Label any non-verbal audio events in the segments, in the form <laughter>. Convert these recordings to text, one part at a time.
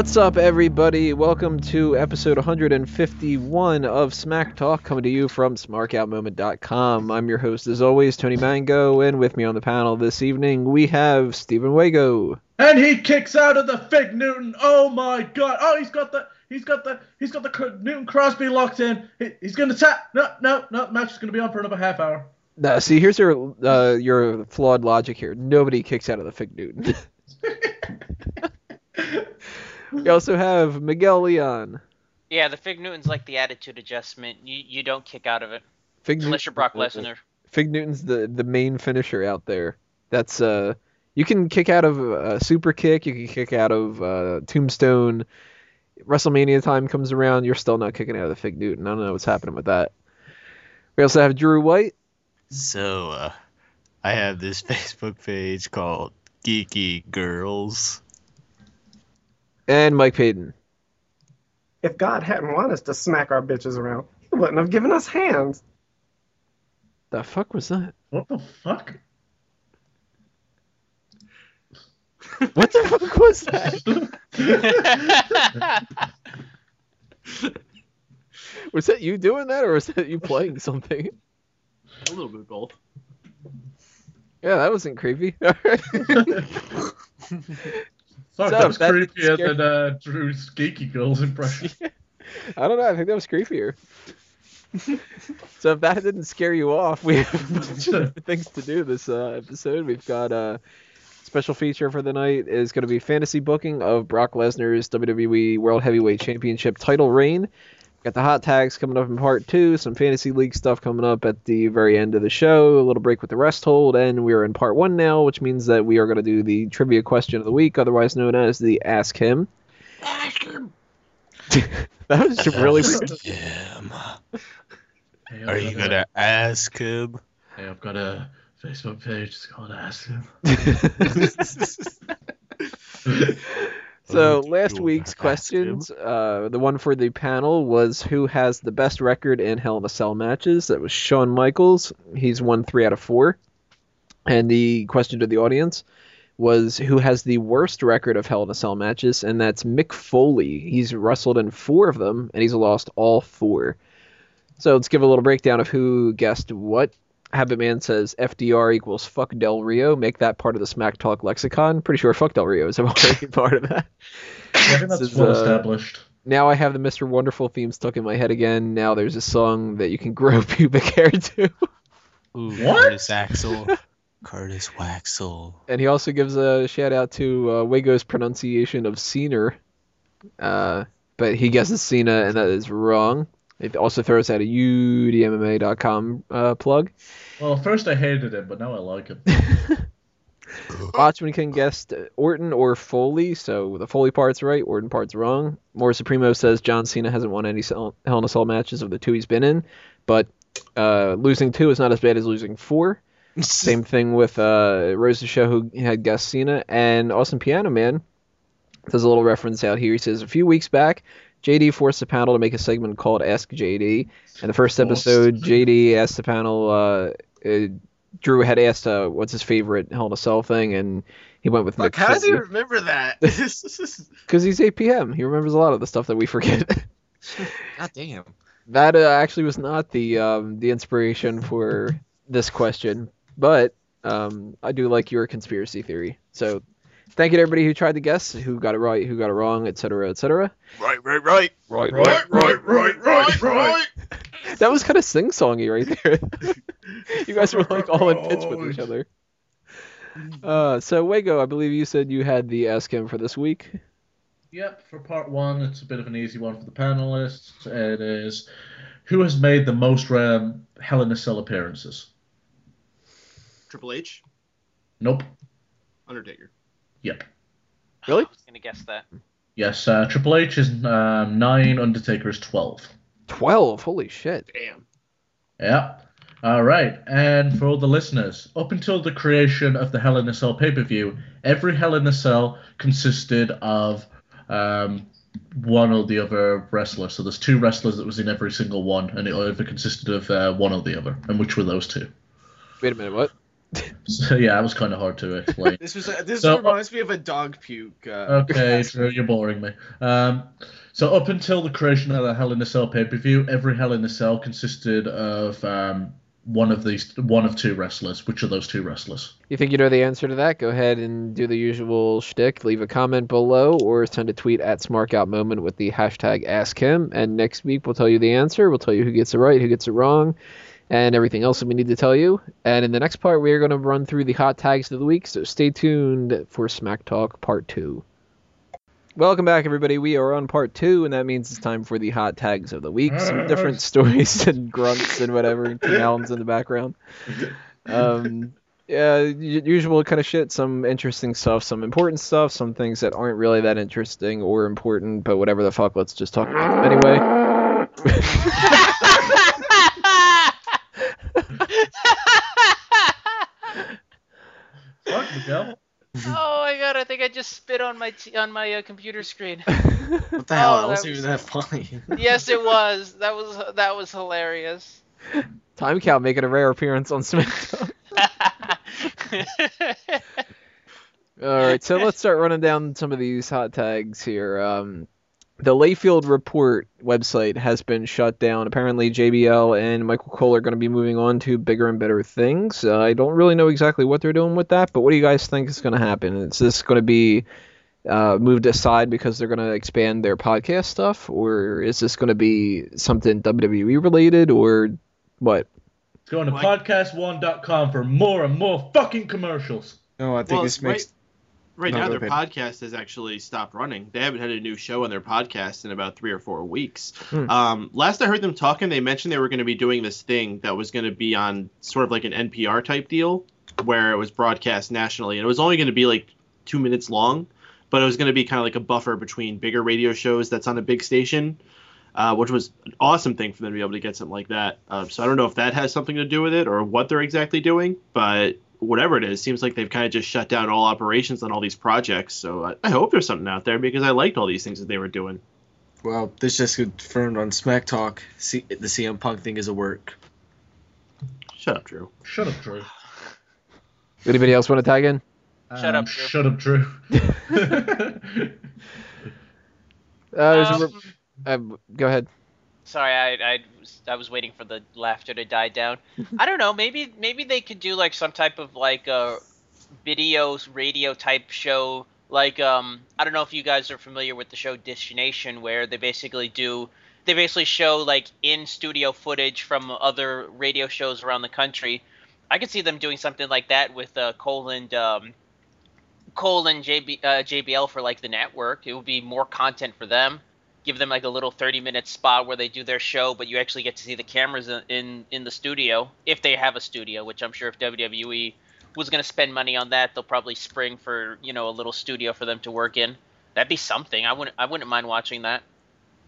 What's up, everybody? Welcome to episode 151 of Smack Talk, coming to you from SmarkoutMoment.com. I'm your host, as always, Tony Mango, and with me on the panel this evening we have Stephen Wago. And he kicks out of the Fig Newton. Oh my god! Oh, he's got the he's got the he's got the Newton Crosby locked in. He, he's gonna tap. No, no, no. Match is gonna be on for another half hour. Now, see, here's your uh, your flawed logic here. Nobody kicks out of the Fig Newton. <laughs> <laughs> we also have Miguel Leon. Yeah, the Fig Newton's like the attitude adjustment. You you don't kick out of it Fig unless you're Brock Lesnar. Fig Newton's the the main finisher out there. That's uh you can kick out of a super kick, you can kick out of uh, Tombstone. WrestleMania time comes around, you're still not kicking out of the Fig Newton. I don't know what's happening with that. We also have Drew White. So, uh, I have this <laughs> Facebook page called Geeky Girls. And Mike Payton. If God hadn't wanted us to smack our bitches around, he wouldn't have given us hands. The fuck was that? What the fuck? What the fuck was that? <laughs> Was that you doing that or was that you playing something? A little bit of both. Yeah, that wasn't creepy. <laughs> <laughs> Fuck, So, that was that creepier scared- than uh, Drew's geeky girls impression. <laughs> I don't know. I think that was creepier. so if that didn't scare you off, we have a bunch of <laughs> things to do this uh, episode. We've got a special feature for the night is going to be fantasy booking of Brock Lesnar's WWE World Heavyweight Championship title reign. Got the hot tags coming up in part two, some fantasy league stuff coming up at the very end of the show, a little break with the rest hold, and we're in part one now, which means that we are going to do the trivia question of the week, otherwise known as the Ask Him. Ask him. <laughs> that was really Ask him. Hey, Are you gonna ask him? Hey, I've got a Facebook page. It's called Ask Him. <laughs> <laughs> So last week's questions, uh, the one for the panel was who has the best record in Hell in a Cell matches. That was Shawn Michaels. He's won three out of four. And the question to the audience was who has the worst record of Hell in a Cell matches, and that's Mick Foley. He's wrestled in four of them, and he's lost all four. So let's give a little breakdown of who guessed what. Habit Man says FDR equals fuck Del Rio. Make that part of the Smack Talk lexicon. Pretty sure fuck Del Rio is already <laughs> part of that. Yeah, I think This that's is, well uh, established. Now I have the Mr. Wonderful theme stuck in my head again. Now there's a song that you can grow <laughs> pubic hair to. Ooh, What? Curtis Axel. <laughs> Curtis Waxel. And he also gives a shout out to uh, Wago's pronunciation of Cena. Uh, but he guesses Cena, and that is wrong. It also throws out a UDMMA.com uh, plug. Well, first I hated it, but now I like it. <laughs> <laughs> Watchman can guess Orton or Foley, so the Foley part's right, Orton part's wrong. More Supremo says John Cena hasn't won any Hell in a Cell matches of the two he's been in, but uh, losing two is not as bad as losing four. <laughs> Same thing with uh, Rose the Show, who had guest Cena, and Austin Piano Man does a little reference out here. He says a few weeks back, JD forced the panel to make a segment called Ask JD, and the first episode, JD asked the panel. Uh, uh, Drew had asked uh, what's his favorite Hell in a Cell thing, and he went with Fuck, Mick how does he remember that? <laughs> <laughs> Because he's APM. He remembers a lot of the stuff that we forget. <laughs> God damn. that uh, actually was not the um, the inspiration for this question, but um, I do like your conspiracy theory. So thank you to everybody who tried to guess, who got it right, who got it wrong, etc., etc. Right, right, right. Right, Right, right, right, right, right. That was kind of sing songy right there. <laughs> you guys were like all in pitch with each other. Uh, so Wago, I believe you said you had the ask him for this week. Yep, for part one, it's a bit of an easy one for the panelists. It is who has made the most um, Hell in a Cell appearances? Triple H, Nope. Undertaker. Yep. Really? I was gonna guess that. Yes, uh, Triple H is um, nine, Undertaker is twelve. Twelve. Holy shit. Damn. Yep. All right. And for all the listeners, up until the creation of the Hell in a Cell pay per view, every Hell in a Cell consisted of um, one or the other wrestler. So there's two wrestlers that was in every single one, and it either consisted of uh, one or the other. And which were those two? Wait a minute. What? <laughs> So yeah, that was kind of hard to explain. This was a, this So- reminds me of a dog puke. Uh, <laughs> Okay, Drew, you're boring me. Um, so up until the creation of the Hell in a Cell pay per view, every Hell in a Cell consisted of um, one of these, one of two wrestlers. Which are those two wrestlers? You think you know the answer to that? Go ahead and do the usual shtick. Leave a comment below or send a tweet at SmarkOutMoment with the hashtag AskHim. And next week we'll tell you the answer. We'll tell you who gets it right, who gets it wrong, and everything else that we need to tell you. And in the next part, we are going to run through the hot tags of the week. So stay tuned for Smack Talk Part 2. Welcome back, everybody. We are on part two, and that means it's time for the hot tags of the week. Some different <laughs> stories and grunts and whatever. Tim Allen's in the background. Um, yeah, usual kind of shit. Some interesting stuff, some important stuff, some things that aren't really that interesting or important, but whatever the fuck. Let's just talk about them anyway. <laughs> <laughs> Miguel. <laughs> oh my god! I think I just spit on my t- on my uh, computer screen. <laughs> what the hell? Oh, that wasn't that even that funny. <laughs> yes, it was. That was that was hilarious. Time count making a rare appearance on SmackDown. All right, so let's start running down some of these hot tags here. Um, the Layfield Report website has been shut down. Apparently, JBL and Michael Cole are going to be moving on to bigger and better things. Uh, I don't really know exactly what they're doing with that, but what do you guys think is going to happen? Is this going to be uh, moved aside because they're going to expand their podcast stuff, or is this going to be something WWE related, or what? Go on to Mike- podcast1.com for more and more fucking commercials. No, I think Well, this makes. Right No, now, their ahead. podcast has actually stopped running. They haven't had a new show on their podcast in about three or four weeks. Hmm. Um, last I heard them talking, they mentioned they were going to be doing this thing that was going to be on sort of like an NPR type deal, where it was broadcast nationally, and it was only going to be like two minutes long, but it was going to be kind of like a buffer between bigger radio shows that's on a big station, uh, which was an awesome thing for them to be able to get something like that. Uh, so I don't know if that has something to do with it or what they're exactly doing, but whatever it is, seems like they've kind of just shut down all operations on all these projects. So I, I hope there's something out there because I liked all these things that they were doing. Well, this just confirmed on Smack Talk. C- the CM Punk thing is a work. Shut up, Drew. Shut up, Drew. Anybody else want to tag in? Shut Um, up, Drew. Shut up, Drew. <laughs> <laughs> Uh, there's a Um, re- uh, go ahead. Sorry, I, I was- I was waiting for the laughter to die down. <laughs> I don't know. Maybe maybe they could do like some type of like a videos radio type show. Like um, I don't know if you guys are familiar with the show Destination, where they basically do they basically show like in studio footage from other radio shows around the country. I could see them doing something like that with uh, Cole and um, Cole and JB, uh, JBL for like the network. It would be more content for them give them like a little 30 minute spot where they do their show but you actually get to see the cameras in in, the studio if they have a studio which i'm sure if wwe was going to spend money on that they'll probably spring for you know a little studio for them to work in that'd be something i wouldn't i wouldn't mind watching that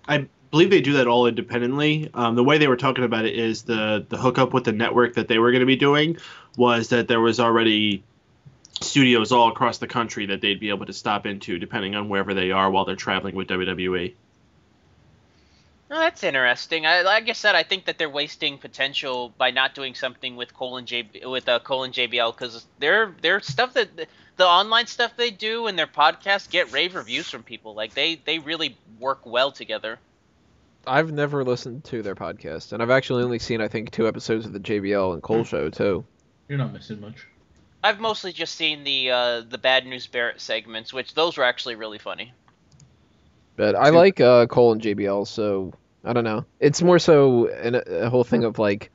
I believe they do that all independently. Um, the way they were talking about it is the the hookup with the network that they were going to be doing was that there was already studios all across the country that they'd be able to stop into depending on wherever they are while they're traveling with. WWE. Oh, that's interesting. I, like I said, I think that they're wasting potential by not doing something with Cole and JB, with uh, Cole and JBL because their their stuff that the online stuff they do and their podcasts get rave reviews from people. Like they they really work well together. I've never listened to their podcast, and I've actually only seen I think two episodes of the JBL and Cole show too. You're not missing much. I've mostly just seen the uh, the Bad News Barrett segments, which those were actually really funny. But I like uh, Cole and JBL, so I don't know. It's more so an, a whole thing of like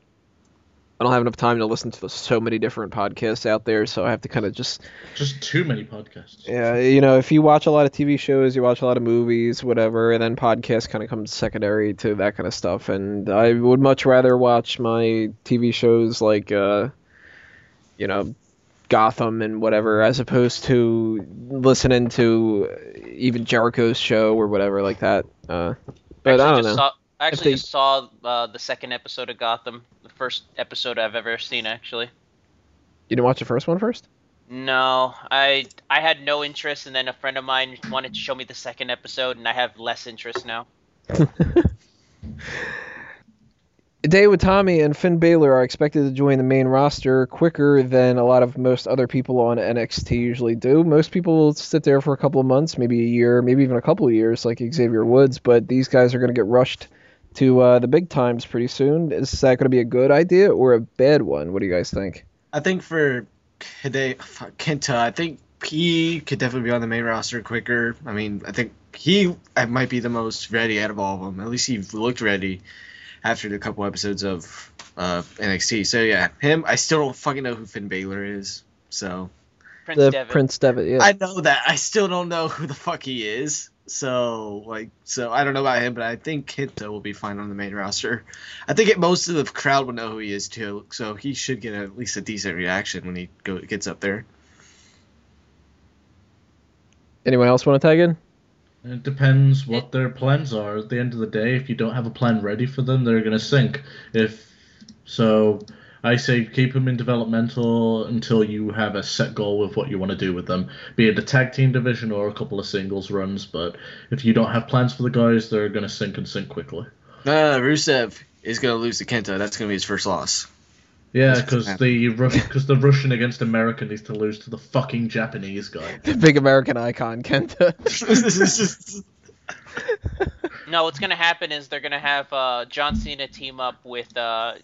I don't have enough time to listen to so many different podcasts out there, so I have to kind of just Just too many podcasts. yeah, you know, if you watch a lot of TV shows, you watch a lot of movies, whatever, and then podcasts kind of comes secondary to that kind of stuff. And I would much rather watch my TV shows like uh, you know, Gotham and whatever, as opposed to listening to even Jericho's show or whatever like that. Uh, but I don't just know. Saw, I actually they- just saw uh, the second episode of Gotham, the first episode I've ever seen. Actually, You didn't watch the first one first? no, I I had no interest, and then a friend of mine wanted to show me the second episode, and I have less interest now. <laughs> Hideo Itami and Finn Balor are expected to join the main roster quicker than a lot of most other people on NXT usually do. Most people sit there for a couple of months, maybe a year, maybe even a couple of years, like Xavier Woods. But these guys are going to get rushed to uh, the big times pretty soon. Is that going to be a good idea or a bad one? What do you guys think? I think for Hide- fuck, Kenta, I think he could definitely be on the main roster quicker. I mean, I think he uh, might be the most ready out of all of them. At least he looked ready after the couple episodes of uh, NXT. So yeah, him. I still don't fucking know who Finn Balor is. So Prince the Devitt. Prince Devitt, yeah. I know that. I still don't know who the fuck he is. So like, so I don't know about him, but I think Kenta will be fine on the main roster. I think it, most of the crowd will know who he is too. So he should get at least a decent reaction when he go, gets up there. Anyone else want to tag in? It depends what their plans are. At the end of the day, if you don't have a plan ready for them, they're gonna sink. If so, I say keep them in developmental until you have a set goal with what you want to do with them, be it a tag team division or a couple of singles runs. But if you don't have plans for the guys, they're gonna sink and sink quickly. Uh, Rusev is gonna lose to Kenta. That's gonna be his first loss. Yeah, because what's the because the Russian against America needs to lose to the fucking Japanese guy. <laughs> The big American icon, Kenta. <laughs> No, what's gonna happen is they're gonna have uh, John Cena team up with uh,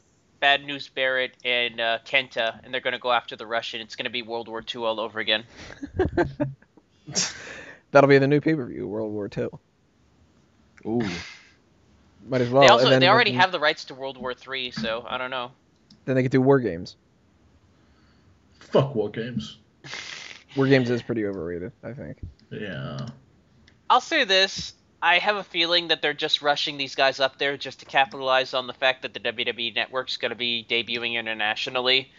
Bad News Barrett and uh, Kenta, and they're gonna go after the Russian. It's gonna be World War II all over again. <laughs> That'll be the new pay per view, World War II. Ooh. Might as well. they also then they already then- have the rights to World War III, so I don't know. Then they could do War Games. Fuck war games. War Games is pretty overrated, I think. Yeah. I'll say this. I have a feeling that they're just rushing these guys up there just to capitalize on the fact that the WWE Network's going to be debuting internationally,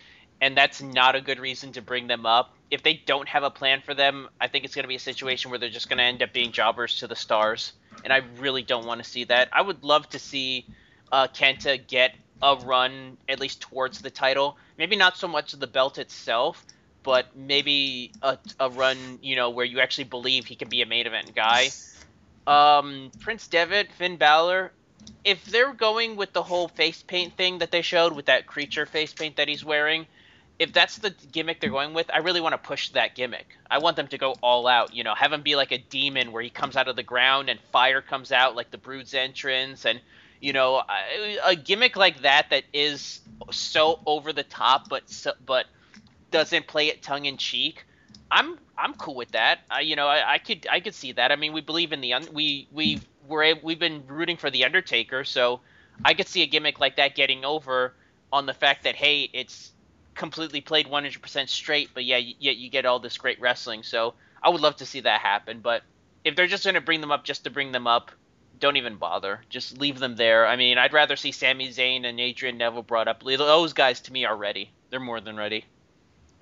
and that's not a good reason to bring them up. If they don't have a plan for them, I think it's going to be a situation where they're just going to end up being jobbers to the stars, and I really don't want to see that. I would love to see uh, Kenta get a run at least towards the title. Maybe not so much the belt itself, but maybe a, a run, you know, where you actually believe he can be a main event guy. Um, Prince Devitt, Finn Balor, if they're going with the whole face paint thing that they showed with that creature face paint that he's wearing, if that's the gimmick they're going with, I really want to push that gimmick. I want them to go all out, you know, have him be like a demon where he comes out of the ground and fire comes out like the Brood's entrance and you know, a, gimmick like that that is so over the top but so, but doesn't play it tongue in cheek. I'm I'm cool with that. I, you know, I, I could I could see that. I mean, we believe in the un- we we we're we've been rooting for the Undertaker, so I could see a gimmick like that getting over on the fact that hey, it's completely played 100% straight, but yeah, yet you get all this great wrestling. So I would love to see that happen. But if they're just going to bring them up just to bring them up, don't even bother. Just leave them there. I mean, I'd rather see Sami Zayn and Adrian Neville brought up. Those guys to me are ready. They're more than ready.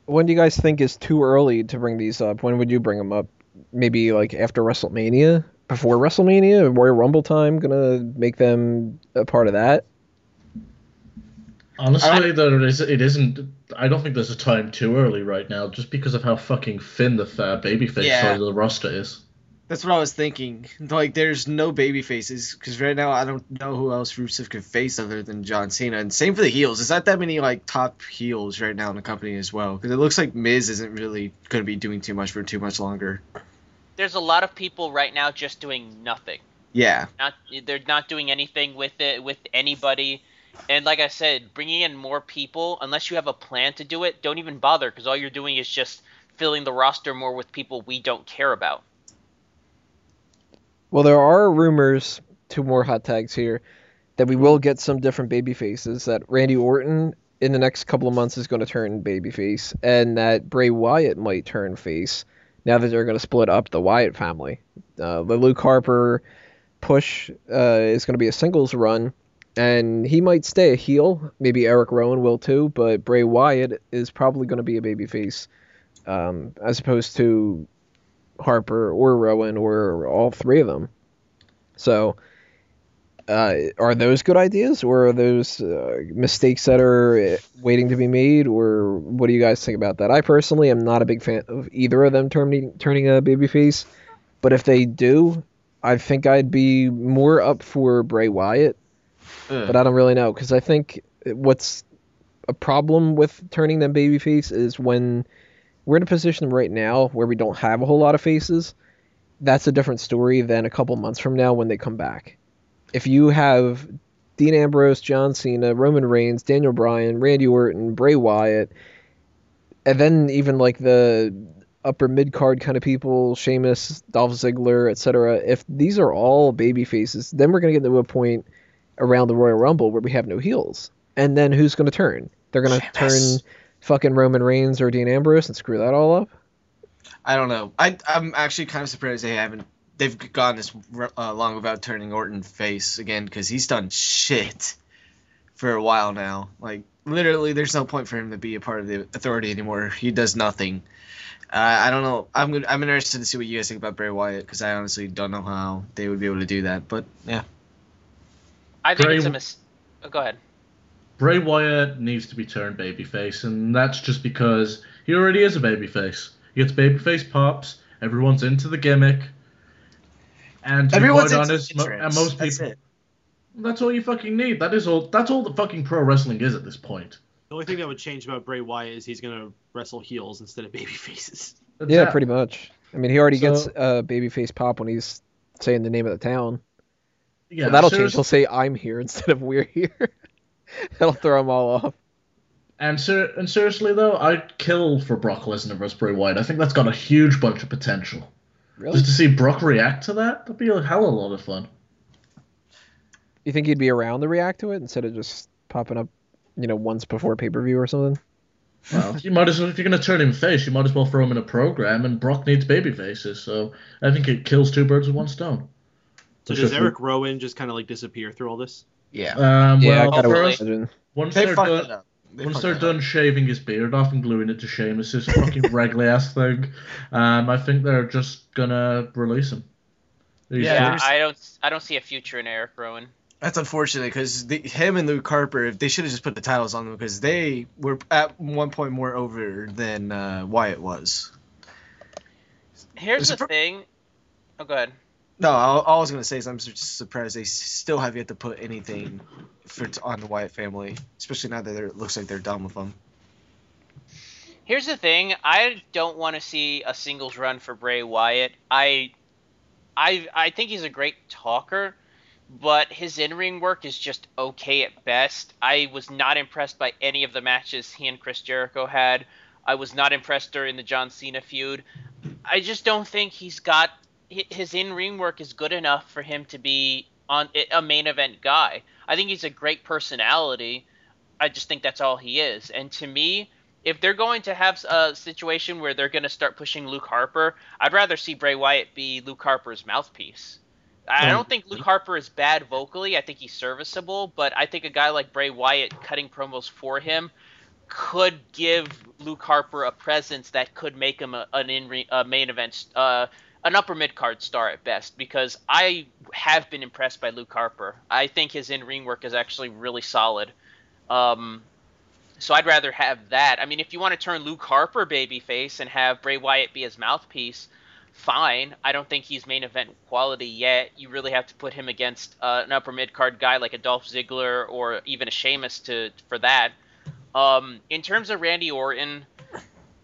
When do you guys think is too early to bring these up? When would you bring them up? Maybe like after WrestleMania? Before WrestleMania? Royal Rumble time? Gonna make them a part of that? Honestly, there is it isn't. I don't think there's a time too early right now, just because of how fucking thin the uh, babyface Yeah. side of the roster is. That's what I was thinking. Like, there's no baby faces because right now I don't know who else Rusev could face other than John Cena. And same for the heels. There's not that many like top heels right now in the company as well. Because it looks like Miz isn't really going to be doing too much for too much longer. There's a lot of people right now just doing nothing. Yeah, Not they're not doing anything with it with anybody. And like I said, bringing in more people, unless you have a plan to do it, don't even bother because all you're doing is just filling the roster more with people we don't care about. Well, there are rumors, two more hot tags here, that we will get some different baby faces. That Randy Orton in the next couple of months is going to turn babyface, and that Bray Wyatt might turn face now that they're going to split up the Wyatt family. Uh, the Luke Harper push uh, is going to be a singles run, and he might stay a heel. Maybe Eric Rowan will too, but Bray Wyatt is probably going to be a babyface, um, as opposed to Harper or Rowan or all three of them. So, uh, are those good ideas or are those uh, mistakes that are waiting to be made? Or what do you guys think about that? I personally am not a big fan of either of them turning turning a babyface, but if they do, I think I'd be more up for Bray Wyatt Ugh. but I don't really know because I think what's a problem with turning them babyface is when we're in a position right now where we don't have a whole lot of faces. That's a different story than a couple months from now when they come back. If you have Dean Ambrose, John Cena, Roman Reigns, Daniel Bryan, Randy Orton, Bray Wyatt, and then even like the upper mid card kind of people, Sheamus, Dolph Ziggler, etc. If these are all baby faces, then we're gonna get to a point around the Royal Rumble where we have no heels. And then who's gonna turn? They're gonna Sheamus. turn fucking Roman Reigns or Dean Ambrose and screw that all up. I don't know. I I'm actually kind of surprised they haven't. They've gone this uh, long without turning Orton face again because he's done shit for a while now. Like literally, there's no point for him to be a part of the Authority anymore. He does nothing. Uh, I don't know. I'm good- I'm interested to see what you guys think about Bray Wyatt because I honestly don't know how they would be able to do that. But yeah, I think Bray- it's a mis. Oh, go ahead. Bray Wyatt needs to be turned babyface, and that's just because he already is a babyface. He gets babyface pops. Everyone's into the gimmick, and to everyone's be quite into honest, mo- and most That's people. it. That's all you fucking need. That is all. That's all that fucking pro wrestling is at this point. The only thing that would change about Bray Wyatt is he's gonna wrestle heels instead of baby faces. That's yeah, it. pretty much. I mean, he already gets So- a babyface pop when he's saying the name of the town. Yeah, well, that'll serious- change. He'll say "I'm here" <laughs> instead of "We're here." <laughs> that'll throw them all off. And ser- and seriously though, I'd kill for Brock Lesnar versus Bray Wyatt. I think that's got a huge bunch of potential. Really? Just to see Brock react to that, that'd be a hell of a lot of fun. You think he'd be around to react to it instead of just popping up, you know, once before pay per view or something? Well, you might as well if you're gonna turn him face, you might as well throw him in a program. And Brock needs baby faces, so I think it kills two birds with one stone. So For does sure. Eric Rowan just kind of like disappear through all this? Yeah, Um, yeah, well, gotta first, once they they're done, up. They once they're it up. done shaving his beard off and gluing it to Sheamus' fucking <laughs> regular ass thing, um, I think they're just gonna release him. He's Yeah, Yeah, there's- I don't. I don't see a future in Eric Rowan. That's unfortunate because him and Luke Harper, they should have just put the titles on them because they were at one point more over than uh, Wyatt was. Here's Is the it pro- thing. Oh, go ahead. No, all I was gonna say is I'm just surprised they still have yet to put anything for on the Wyatt family, especially now that it looks like they're done with them. Here's the thing. I don't want to see a singles run for Bray Wyatt. I, I, I think he's a great talker, but his in-ring work is just okay at best. I was not impressed by any of the matches he and Chris Jericho had. I was not impressed during the John Cena feud. I just don't think he's got hi- his in-ring work is good enough for him to be on a main event guy. I think he's a great personality. I just think that's all he is. And to me, if they're going to have a situation where they're going to start pushing Luke Harper, I'd rather see Bray Wyatt be Luke Harper's mouthpiece. I don't think Luke Harper is bad vocally. I think he's serviceable, but I think a guy like Bray Wyatt cutting promos for him could give Luke Harper a presence that could make him a, an in a main event, uh, an upper mid card star at best. Because I have been impressed by Luke Harper. I think his in ring work is actually really solid. Um, so I'd rather have that. I mean, if you want to turn Luke Harper babyface and have Bray Wyatt be his mouthpiece, fine. I don't think he's main event quality yet. You really have to put him against uh, an upper mid card guy like a Dolph Ziggler or even a Sheamus to for that. Um, in terms of Randy Orton,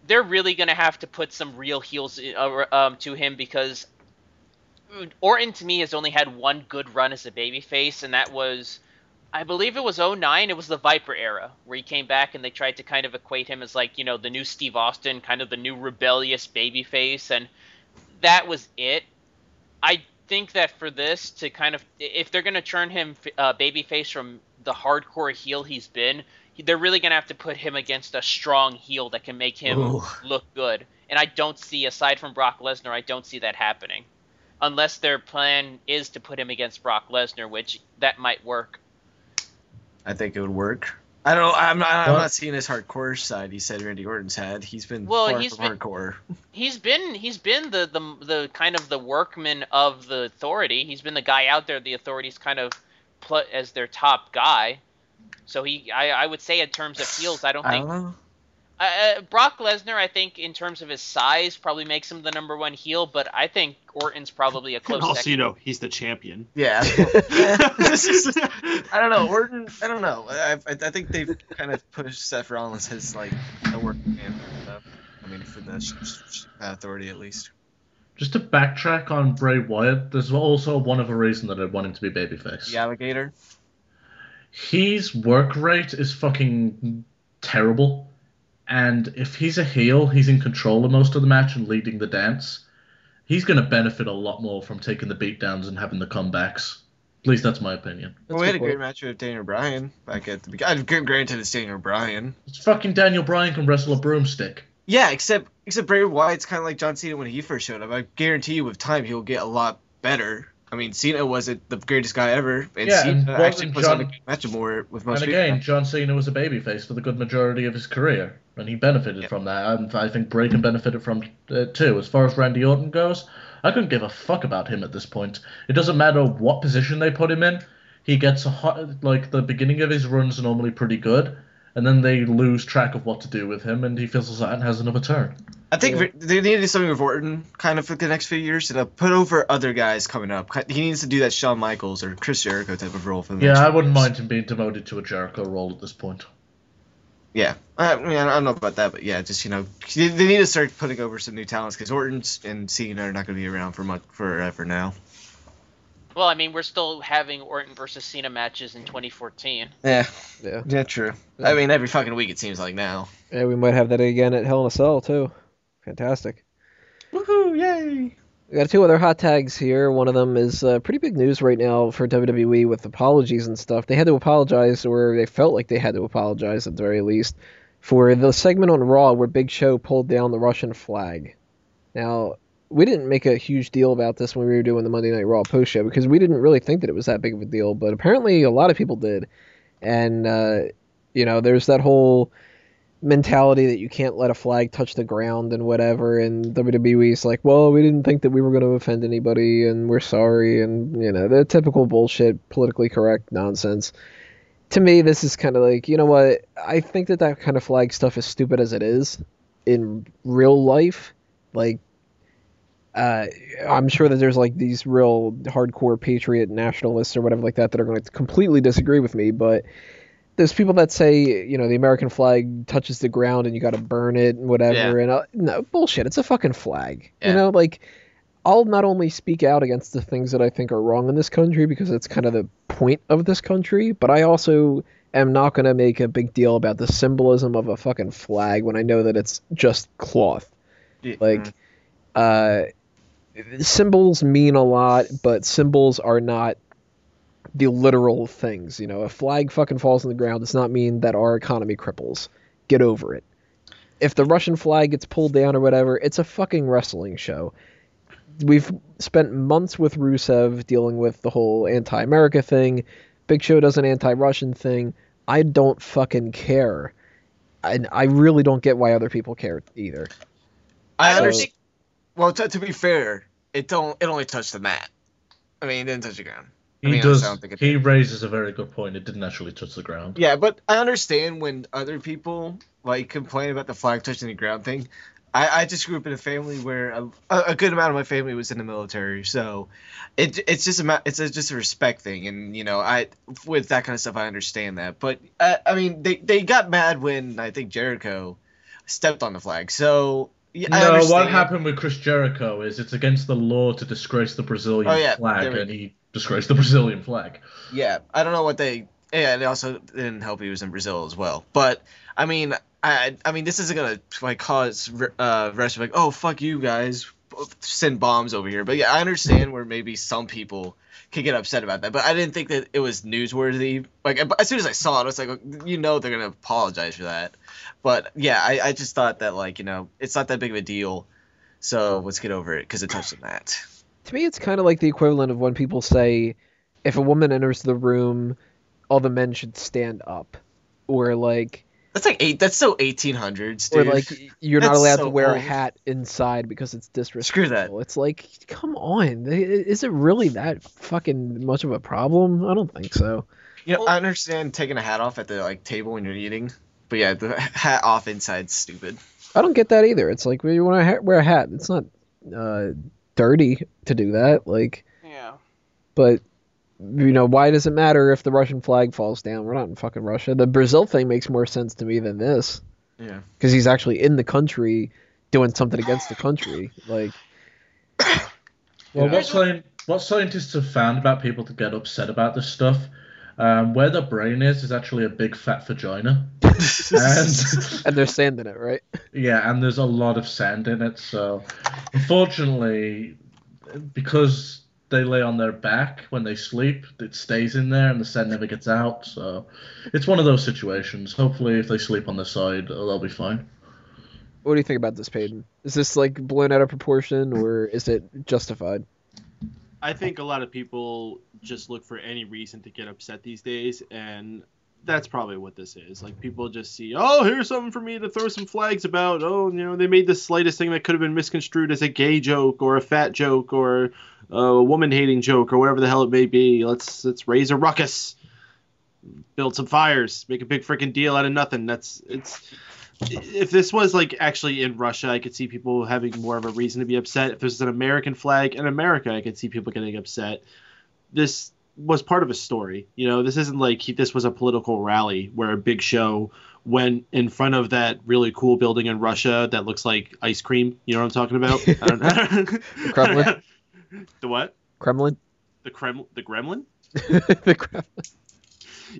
they're really gonna have to put some real heels uh, um, to him because Orton to me has only had one good run as a babyface, and that was. I believe it was 09. It was the Viper era where he came back and they tried to kind of equate him as like, you know, the new Steve Austin, kind of the new rebellious babyface. And that was it. I think that for this to kind of, if they're going to turn him uh, babyface from the hardcore heel he's been, they're really going to have to put him against a strong heel that can make him Ooh. look good. And I don't see, aside from Brock Lesnar, I don't see that happening. Unless their plan is to put him against Brock Lesnar, which that might work. I think it would work. I don't. I'm not. I'm not seeing his hardcore side. He said Randy Orton's had. He's been Well, far he's from been- hardcore. he's been he's been the, the the kind of the workman of the authority. He's been the guy out there the authorities kind of put as their top guy. So he I, I would say in terms of heels, I don't I think don't know. Uh, Brock Lesnar, I think, in terms of his size, probably makes him the number one heel, but I think Orton's probably a <laughs> And close also, second. you know, he's the champion. Yeah. <laughs> <laughs> I don't know. Orton. I don't know. I, I, I think they've kind of pushed Seth Rollins as like a working man. I mean, for the sh- sh- sh- authority at least. Just to backtrack on Bray Wyatt, there's also one other reason that I want him to be babyface. The alligator. His work rate is fucking terrible. And if he's a heel, he's in control of most of the match and leading the dance. He's going to benefit a lot more from taking the beatdowns and having the comebacks. At least that's my opinion. Well, we had a great match with Daniel Bryan back at the beginning. Granted, it's Daniel Bryan. It's fucking Daniel Bryan can wrestle a broomstick. Yeah, except except Bray Wyatt's kind of like John Cena when he first showed up. I guarantee you, with time, he'll get a lot better. I mean, Cena wasn't the greatest guy ever, and Yeah, and Cena actually wasn't puts on a good match more with most and people. again, John Cena was a babyface for the good majority of his career, and he benefited Yeah. from that. And I think Bray can benefit from it too. As far as Randy Orton goes, I couldn't give a fuck about him at this point. It doesn't matter what position they put him in. He gets a hot, like the beginning of his runs normally pretty good, and then they lose track of what to do with him, and he fizzles out and has another turn. I think Yeah. they needed something with Orton kind of for the next few years to put over other guys coming up. He needs to do that Shawn Michaels or Chris Jericho type of role for the Yeah, I wouldn't years. mind him being demoted to a Jericho role at this point. Yeah, I mean, I don't know about that, but yeah, just you know, they they need to start putting over some new talents because Orton's and Cena are not going to be around for much forever now. Well, I mean, we're still having Orton versus Cena matches in 2014. Yeah, Yeah. yeah, true. I mean, every fucking week it seems like now. Yeah, we might have that again at Hell in a Cell too. Fantastic. Woohoo! Yay! We got two other hot tags here. One of them is uh, pretty big news right now for WWE with apologies and stuff. They had to apologize, or they felt like they had to apologize at the very least, for the segment on Raw where Big Show pulled down the Russian flag. Now, we didn't make a huge deal about this when we were doing the Monday Night Raw post show because we didn't really think that it was that big of a deal, but apparently a lot of people did. And, uh, you know, there's that whole mentality that you can't let a flag touch the ground and whatever and WWE's like, well, we didn't think that we were going to offend anybody and we're sorry and you know, the typical bullshit, politically correct nonsense. To me, this is kind of like, you know what? I think that that kind of flag stuff is stupid as it is in real life. Like uh, I'm sure that there's like these real hardcore patriot nationalists or whatever like that that are going to completely disagree with me, but there's people that say you know the American flag touches the ground and you got to burn it and whatever and uh, no bullshit. It's a fucking flag. You know, like I'll not only speak out against the things that I think are wrong in this country because that's kind of the point of this country, but I also am not going to make a big deal about the symbolism of a fucking flag when I know that it's just cloth. Yeah. Like, uh, symbols mean a lot, but symbols are not the literal things. You know, a flag fucking falls on the ground does not mean that our economy cripples. Get over it. If the Russian flag gets pulled down or whatever, it's a fucking wrestling show. We've spent months with Rusev dealing with the whole anti-America thing. Big Show does an anti-Russian thing. I don't fucking care. And I really don't get why other people care either. I So- understand. Well, to, to be fair, it don't. It only touched the mat. I mean, it didn't touch the ground. I He mean, I does. don't think it He raises a very good point. It didn't actually touch the ground. Yeah, but I understand when other people like complain about the flag touching the ground thing. I, I just grew up in a family where a, a good amount of my family was in the military, so it it's just a it's a, just a respect thing, and you know I with that kind of stuff I understand that. But uh, I mean they they got mad when I think Jericho stepped on the flag, so yeah, no, what happened with Chris Jericho is it's against the law to disgrace the Brazilian Oh, yeah, flag, and he disgraced the <laughs> Brazilian flag. Yeah, I don't know what they. Yeah, it also didn't help he was in Brazil as well. But I mean, I I mean, this isn't gonna like cause uh rest like oh fuck you guys send bombs over here. But yeah, I understand where maybe some people could get upset about that. But I didn't think that it was newsworthy. Like as soon as I saw it, I was like, oh, you know, they're gonna apologize for that. But yeah, I I just thought that like you know it's not that big of a deal. So let's get over it because it touched on that. To me, it's kind of like the equivalent of when people say, if a woman enters the room, all the men should stand up, or like, That's like eight. That's still 1800s, or dude. like you're not allowed so to wear a hat inside because it's disrespectful. Screw that. It's like, come on, is it really that fucking much of a problem? I don't think so. You know, Well- I understand taking a hat off at the like table when you're eating, but yeah, the <laughs> hat off inside's stupid. I don't get that either. It's like when you want to ha- wear a hat, it's not uh, dirty to do that. Like, Yeah. but you know, why does it matter if the Russian flag falls down? We're not in fucking Russia. The Brazil thing makes more sense to me than this Yeah. because he's actually in the country doing something against the country. Like, <coughs> Well, Yeah. what, scien- what scientists have found about people to get upset about this stuff, um, where the brain is, is actually a big fat vagina. <laughs> and and they're sanding it, right? yeah, and there's a lot of sand in it. So, unfortunately, because they lay on their back when they sleep, it stays in there and the sand never gets out. So, it's one of those situations. Hopefully, if they sleep on the side, uh, they'll be fine. What do you think about this, Peyton? Is this like blown out of proportion or is it justified? I think a lot of people just look for any reason to get upset these days, and that's probably what this is. Like people just see, oh, here's something for me to throw some flags about. Oh, you know, they made the slightest thing that could have been misconstrued as a gay joke or a fat joke or a woman-hating joke or whatever the hell it may be. Let's let's raise a ruckus, build some fires, make a big freaking deal out of nothing. That's it's. If this was like actually in Russia, I could see people having more of a reason to be upset. If this was an American flag in America, I could see people getting upset. This was part of a story. You know, this isn't like he, this was a political rally where a big show went in front of that really cool building in Russia that looks like ice cream. You know what I'm talking about? <laughs> I don't know. Kremlin? <laughs> the what? Kremlin? The Kremlin? The Gremlin? <laughs> the Kremlin.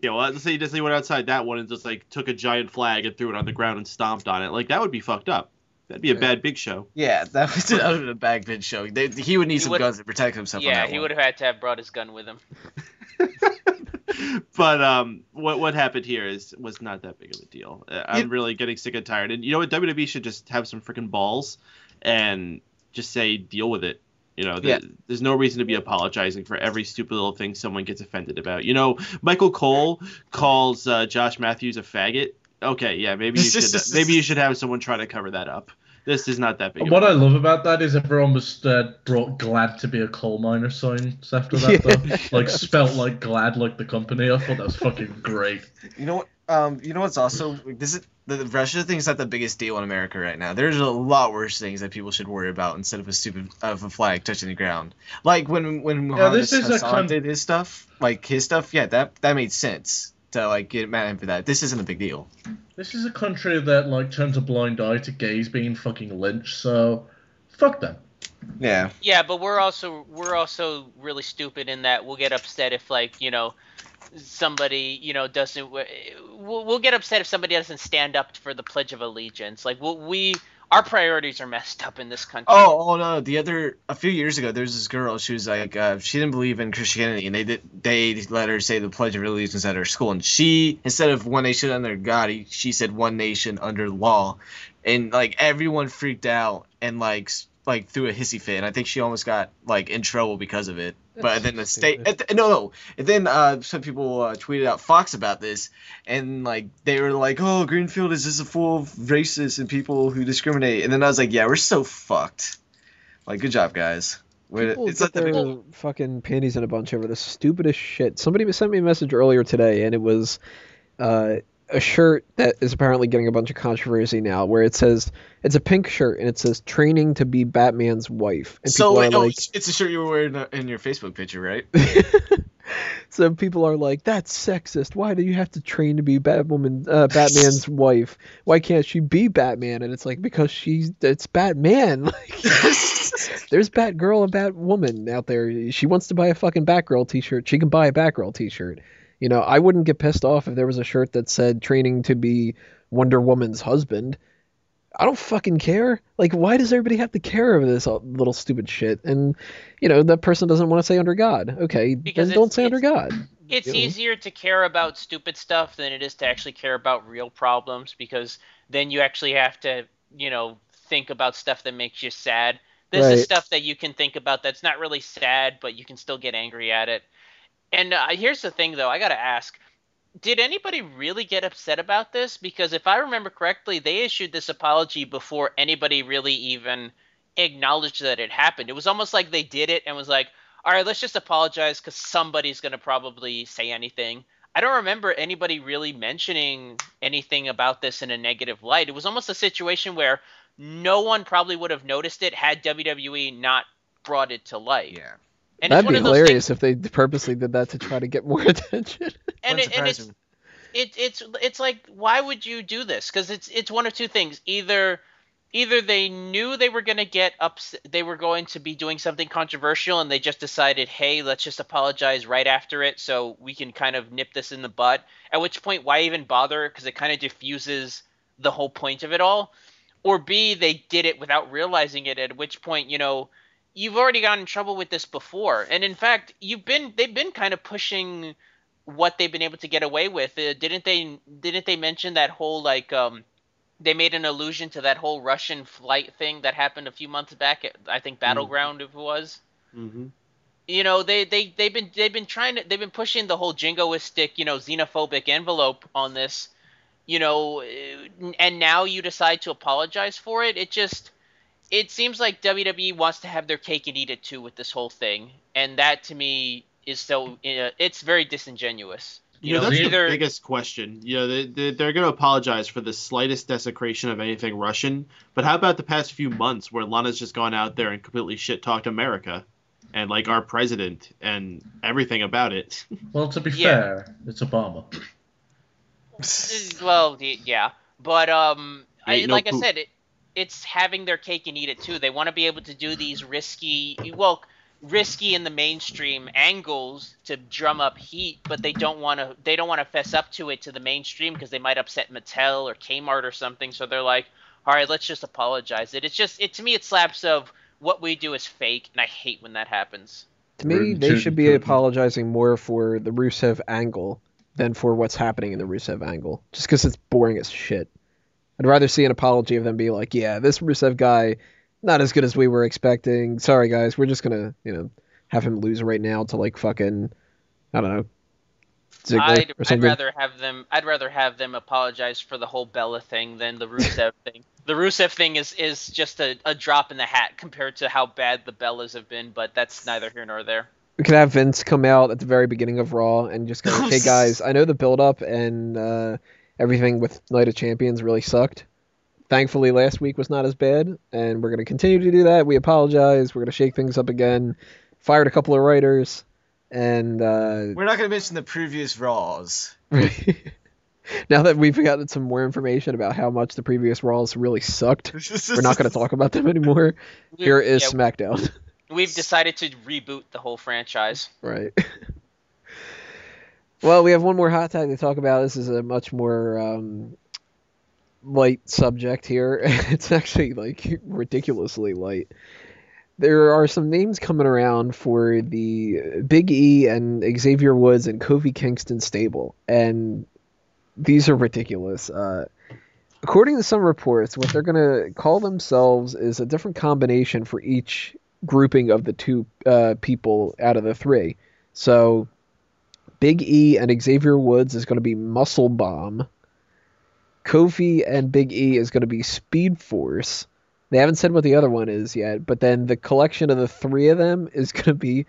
Yeah, well, let's say Disney went outside that one and just like took a giant flag and threw it on the ground and stomped on it. Like that would be fucked up. That'd be a Yeah. bad big show. Yeah, that was that would have been a bad big show. They, he would need He some would- guns to protect himself. on Yeah, that he one. would have had to have brought his gun with him. <laughs> but um, what what happened here is was not that big of a deal. Uh, I'm You- really getting sick and tired. And you know what? WWE should just have some freaking balls and just say deal with it. You know, Yeah. there's no reason to be apologizing for every stupid little thing someone gets offended about. You know, Michael Cole calls uh, Josh Matthews a faggot. Okay, yeah, maybe you should maybe you should have someone try to cover that up. This is not that big. of What a I love about that is everyone was uh, brought glad to be a coal miner signs after that, though. <laughs> Like, spelt like glad, like the company. I thought that was fucking great. You know what? Um, you know what's also this is the, the Russia thing's not the biggest deal in America right now. There's a lot worse things that people should worry about instead of a stupid of a flag touching the ground. Like when when Muhammad this is a Hassan con- did his stuff, like his stuff, yeah, that that made sense to like get mad at him for that. This isn't a big deal. This is a country that, like, turns a blind eye to gays being fucking lynched, so fuck them. Yeah. Yeah, but we're also we're also really stupid in that we'll get upset if like you know somebody you know doesn't we'll, we'll get upset if somebody doesn't stand up for the Pledge of Allegiance. Like we'll, we our priorities are messed up in this country. Oh, oh no! The other a few years ago, there was this girl. She was like, uh, she didn't believe in Christianity, and they did. They let her say the Pledge of Allegiance at her school, and she instead of one nation under God, she said one nation under law, and like everyone freaked out and like like threw a hissy fit, and I think she almost got like in trouble because of it. but then the state, at the- no, no, and then uh, some people uh, tweeted out Fox about this, and like they were like, "Oh, Greenfield is just a full of racists and people who discriminate," and then I was like, "Yeah, we're so fucked." Like, good job, guys. We're, People it's get not that big. their fucking panties in a bunch over the stupidest shit. Somebody sent me a message earlier today, and it was uh, a shirt that is apparently getting a bunch of controversy now, where it says it's a pink shirt and it says "training to be Batman's wife," and So people wait, are oh, like, it's, a shirt you were wearing in your Facebook picture, right? <laughs> so people are like, "That's sexist. Why do you have to train to be Batwoman, uh, Batman's <laughs> wife? Why can't she be Batman?" And it's like because she's it's Batman. <laughs> Like, there's Batgirl and Batwoman out there. She wants to buy a fucking Batgirl T-shirt. She can buy a Batgirl T-shirt. You know, I wouldn't get pissed off if there was a shirt that said "training to be Wonder Woman's husband." I don't fucking care. Like, why does everybody have to care of this little stupid shit? And you know, that person doesn't want to say under God. Okay, Because then don't say under God. it's you know? easier to care about stupid stuff than it is to actually care about real problems because then you actually have to, you know, think about stuff that makes you sad. This Right. is stuff that you can think about that's not really sad, but you can still get angry at it. And uh, here's the thing, though, I gotta ask: Did anybody really get upset about this? Because if I remember correctly, they issued this apology before anybody really even acknowledged that it happened. It was almost like they did it and was like, all right, let's just apologize because somebody's to probably say anything. I don't remember anybody really mentioning anything about this in a negative light. It was almost a situation where no one probably would have noticed it had WWE not brought it to light. Yeah. And That'd it's one be of those hilarious things, if they purposely did that to try to get <laughs> more attention. <laughs> and, it, and it's it, it's it's like why would you do this? Because it's it's one of two things. Either either they knew they were going to get ups they were going to be doing something controversial and they just decided hey let's just apologize right after it so we can kind of nip this in the butt at which point why even bother? Because it kind of diffuses the whole point of it all. Or b they did it without realizing it at which point you know you've already gotten in trouble with this before and in fact you've been they've been kind of pushing what they've been able to get away with. Uh, didn't they? Didn't they mention that whole like um, they made an allusion to that whole Russian flight thing that happened a few months back. At, I think Battleground, if it was. hmm You know, they they they've been they've been trying to they've been pushing the whole jingoistic you know xenophobic envelope on this. You know, uh, and now you decide to apologize for it. It just it seems like WWE wants to have their cake and eat it too with this whole thing, and that to me is so uh, it's very disingenuous. You, You know, know, that's either- the biggest question. You know, they, they, they're going to apologize for the slightest desecration of anything Russian. But how about the past few months where Lana's just gone out there and completely shit talked America and like our president and everything about it? <laughs> Well, to be Yeah. fair, it's Obama. well, yeah, but um, I, no like I said, it it's having their cake and eat it too. They want to be able to do these risky, well, risky in the mainstream angles to drum up heat, but they don't want to. They don't want to fess up to it to the mainstream because they might upset Mattel or Kmart or something. So they're like, all right, let's just apologize. It. It's just it to me. It slaps of what we do is fake, and I hate when that happens. To me, they should be apologizing more for the Rusev angle than for what's happening in the Rusev angle. Just because it's boring as shit. I'd rather see an apology of them be like, "Yeah, this Rusev guy, not as good as we were expecting. Sorry, guys, we're just gonna, you know, have him lose right now to like fucking, I don't know, Ziggler I'd, or I'd rather have them. I'd rather have them apologize for the whole Bella thing than the Rusev <laughs> thing. The Rusev thing is is just a, a drop in the hat compared to how bad the Bellas have been, but that's neither here nor there. we could have Vince come out at the very beginning of Raw and just go, <laughs> "Hey guys, I know the build up and uh, everything with Night of Champions really sucked. Thankfully, last week was not as bad, and we're gonna continue to do that. We apologize. We're gonna shake things up again. Fired a couple of writers, and uh, We're not gonna mention the previous Raws. <laughs> now that we've gotten some more information about how much the previous Raws really sucked, <laughs> we're not gonna talk about them anymore. Here is yeah, SmackDown. we've decided to reboot the whole franchise. Right. <laughs> well, we have one more hot tag to talk about. This is a much more um, light subject here. <laughs> it's actually like ridiculously light. There are some names coming around for the Big E and Xavier Woods and Kofi Kingston stable, and these are ridiculous. Uh, according to some reports, what they're gonna call themselves is a different combination for each grouping of the two uh, people out of the three. So Big E and Xavier Woods is going to be Muscle Bomb. Kofi and Big E is going to be Speed Force. They haven't said what the other one is yet, but then the collection of the three of them is going to be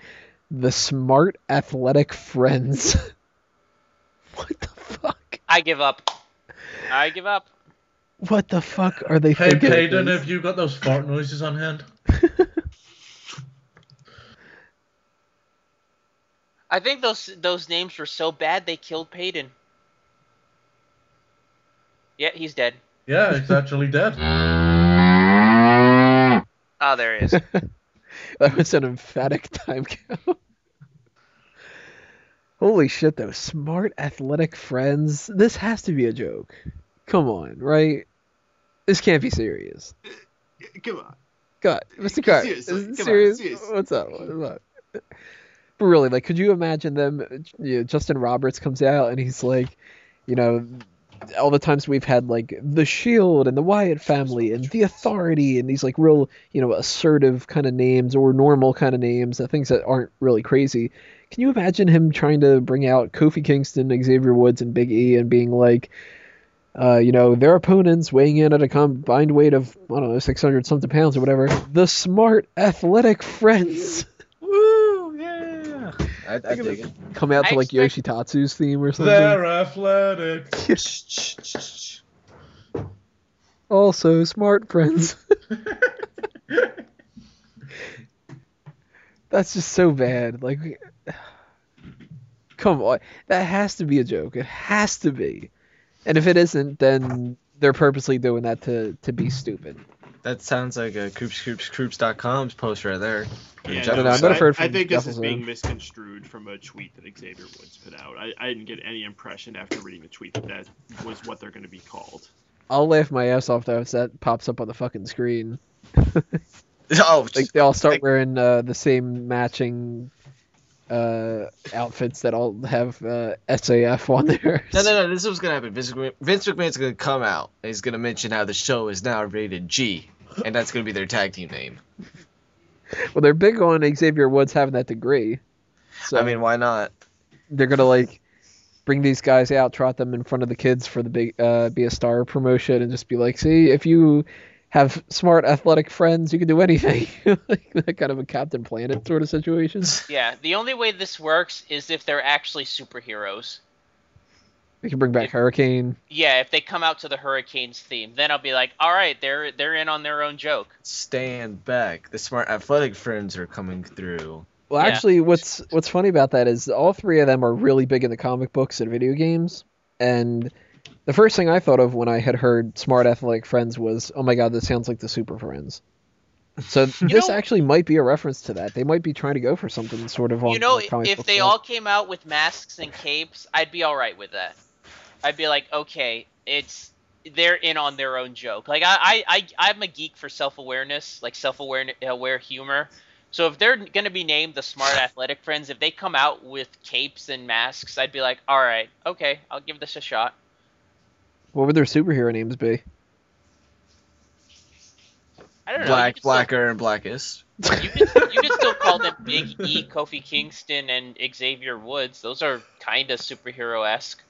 the Smart Athletic Friends. <laughs> what the fuck? I give up. I give up. What the fuck are they Hey, thinking? of Hayden, have you got those fart noises on hand? <laughs> I think those those names were so bad they killed Peyton. Yeah, he's dead. Yeah, it's actually dead. Oh, <laughs> there he is. <laughs> That was an emphatic time count. Holy shit, though. Smart athletic friends. This has to be a joke. Come on, right? This can't be serious. Come on. God, Mr. Carr, Seriously, is come it on, serious? seriously. What's up? What's up? But really, like, could you imagine them? You know, Justin Roberts comes out and he's like, you know, all the times we've had like the Shield and the Wyatt family and the Authority and these like real, you know, assertive kind of names or normal kind of names, uh, things that aren't really crazy. Can you imagine him trying to bring out Kofi Kingston, Xavier Woods, and Big E and being like, uh, you know, their opponents weighing in at a combined weight of, I don't know, 600 something pounds or whatever, the smart athletic friends. <laughs> Woo! Yeah. I, I dig it. Come out to like expect- Yoshitatsu's theme or something. They're athletic. <laughs> Also, smart friends. <laughs> That's just so bad. Like, come on, that has to be a joke. It has to be. And if it isn't, then they're purposely doing that to to be stupid. That sounds like a Croops Croops Croops.com's post right there. Yeah, Jeff- no, I I, might have heard I from think this Jeff is being misconstrued from a tweet that Xavier Woods put out. I, I didn't get any impression after reading the tweet that that was what they're going to be called. I'll laugh my ass off though if that pops up on the fucking screen. <laughs> Oh, Like they all start Like- wearing uh, the same matching uh, outfits that all have uh, SAF on there. no, no, no. This is what's gonna happen. Vince, McMahon, Vince McMahon's gonna come out and he's gonna mention how the show is now rated G, and that's gonna be their tag team name. <laughs> Well, they're big on Xavier Woods having that degree. So I mean, why not? they're gonna like bring these guys out, trot them in front of the kids for the big uh, be a star promotion, and just be like, see, if you have smart athletic friends, you can do anything. <laughs> like that kind of a Captain Planet sort of situation. Yeah, the only way this works is if they're actually superheroes. We can bring back Hurricane. Yeah, if they come out to the Hurricanes theme, then I'll be like, all right, they're they're in on their own joke. Stand back. The smart athletic friends are coming through. Well, Yeah. actually, what's what's funny about that is all three of them are really big in the comic books and video games. And the first thing I thought of when I had heard Smart Athletic Friends was, oh my god, this sounds like the Super Friends. So <laughs> this know- actually might be a reference to that. They might be trying to go for something sort of on You know, the comic if book they side. all came out with masks and capes, I'd be all right with that. I'd be like, okay, it's they're in on their own joke. Like I, I, I I'm a geek for self-awareness, like self-aware aware humor. So if they're gonna be named the Smart Athletic Friends, if they come out with capes and masks, I'd be like, all right, okay, I'll give this a shot. What would their superhero names be? I don't know. Black, you could still- blacker, and blackest. You could, you could still call them Big E, Kofi Kingston, and Xavier Woods. Those are kind of superhero esque.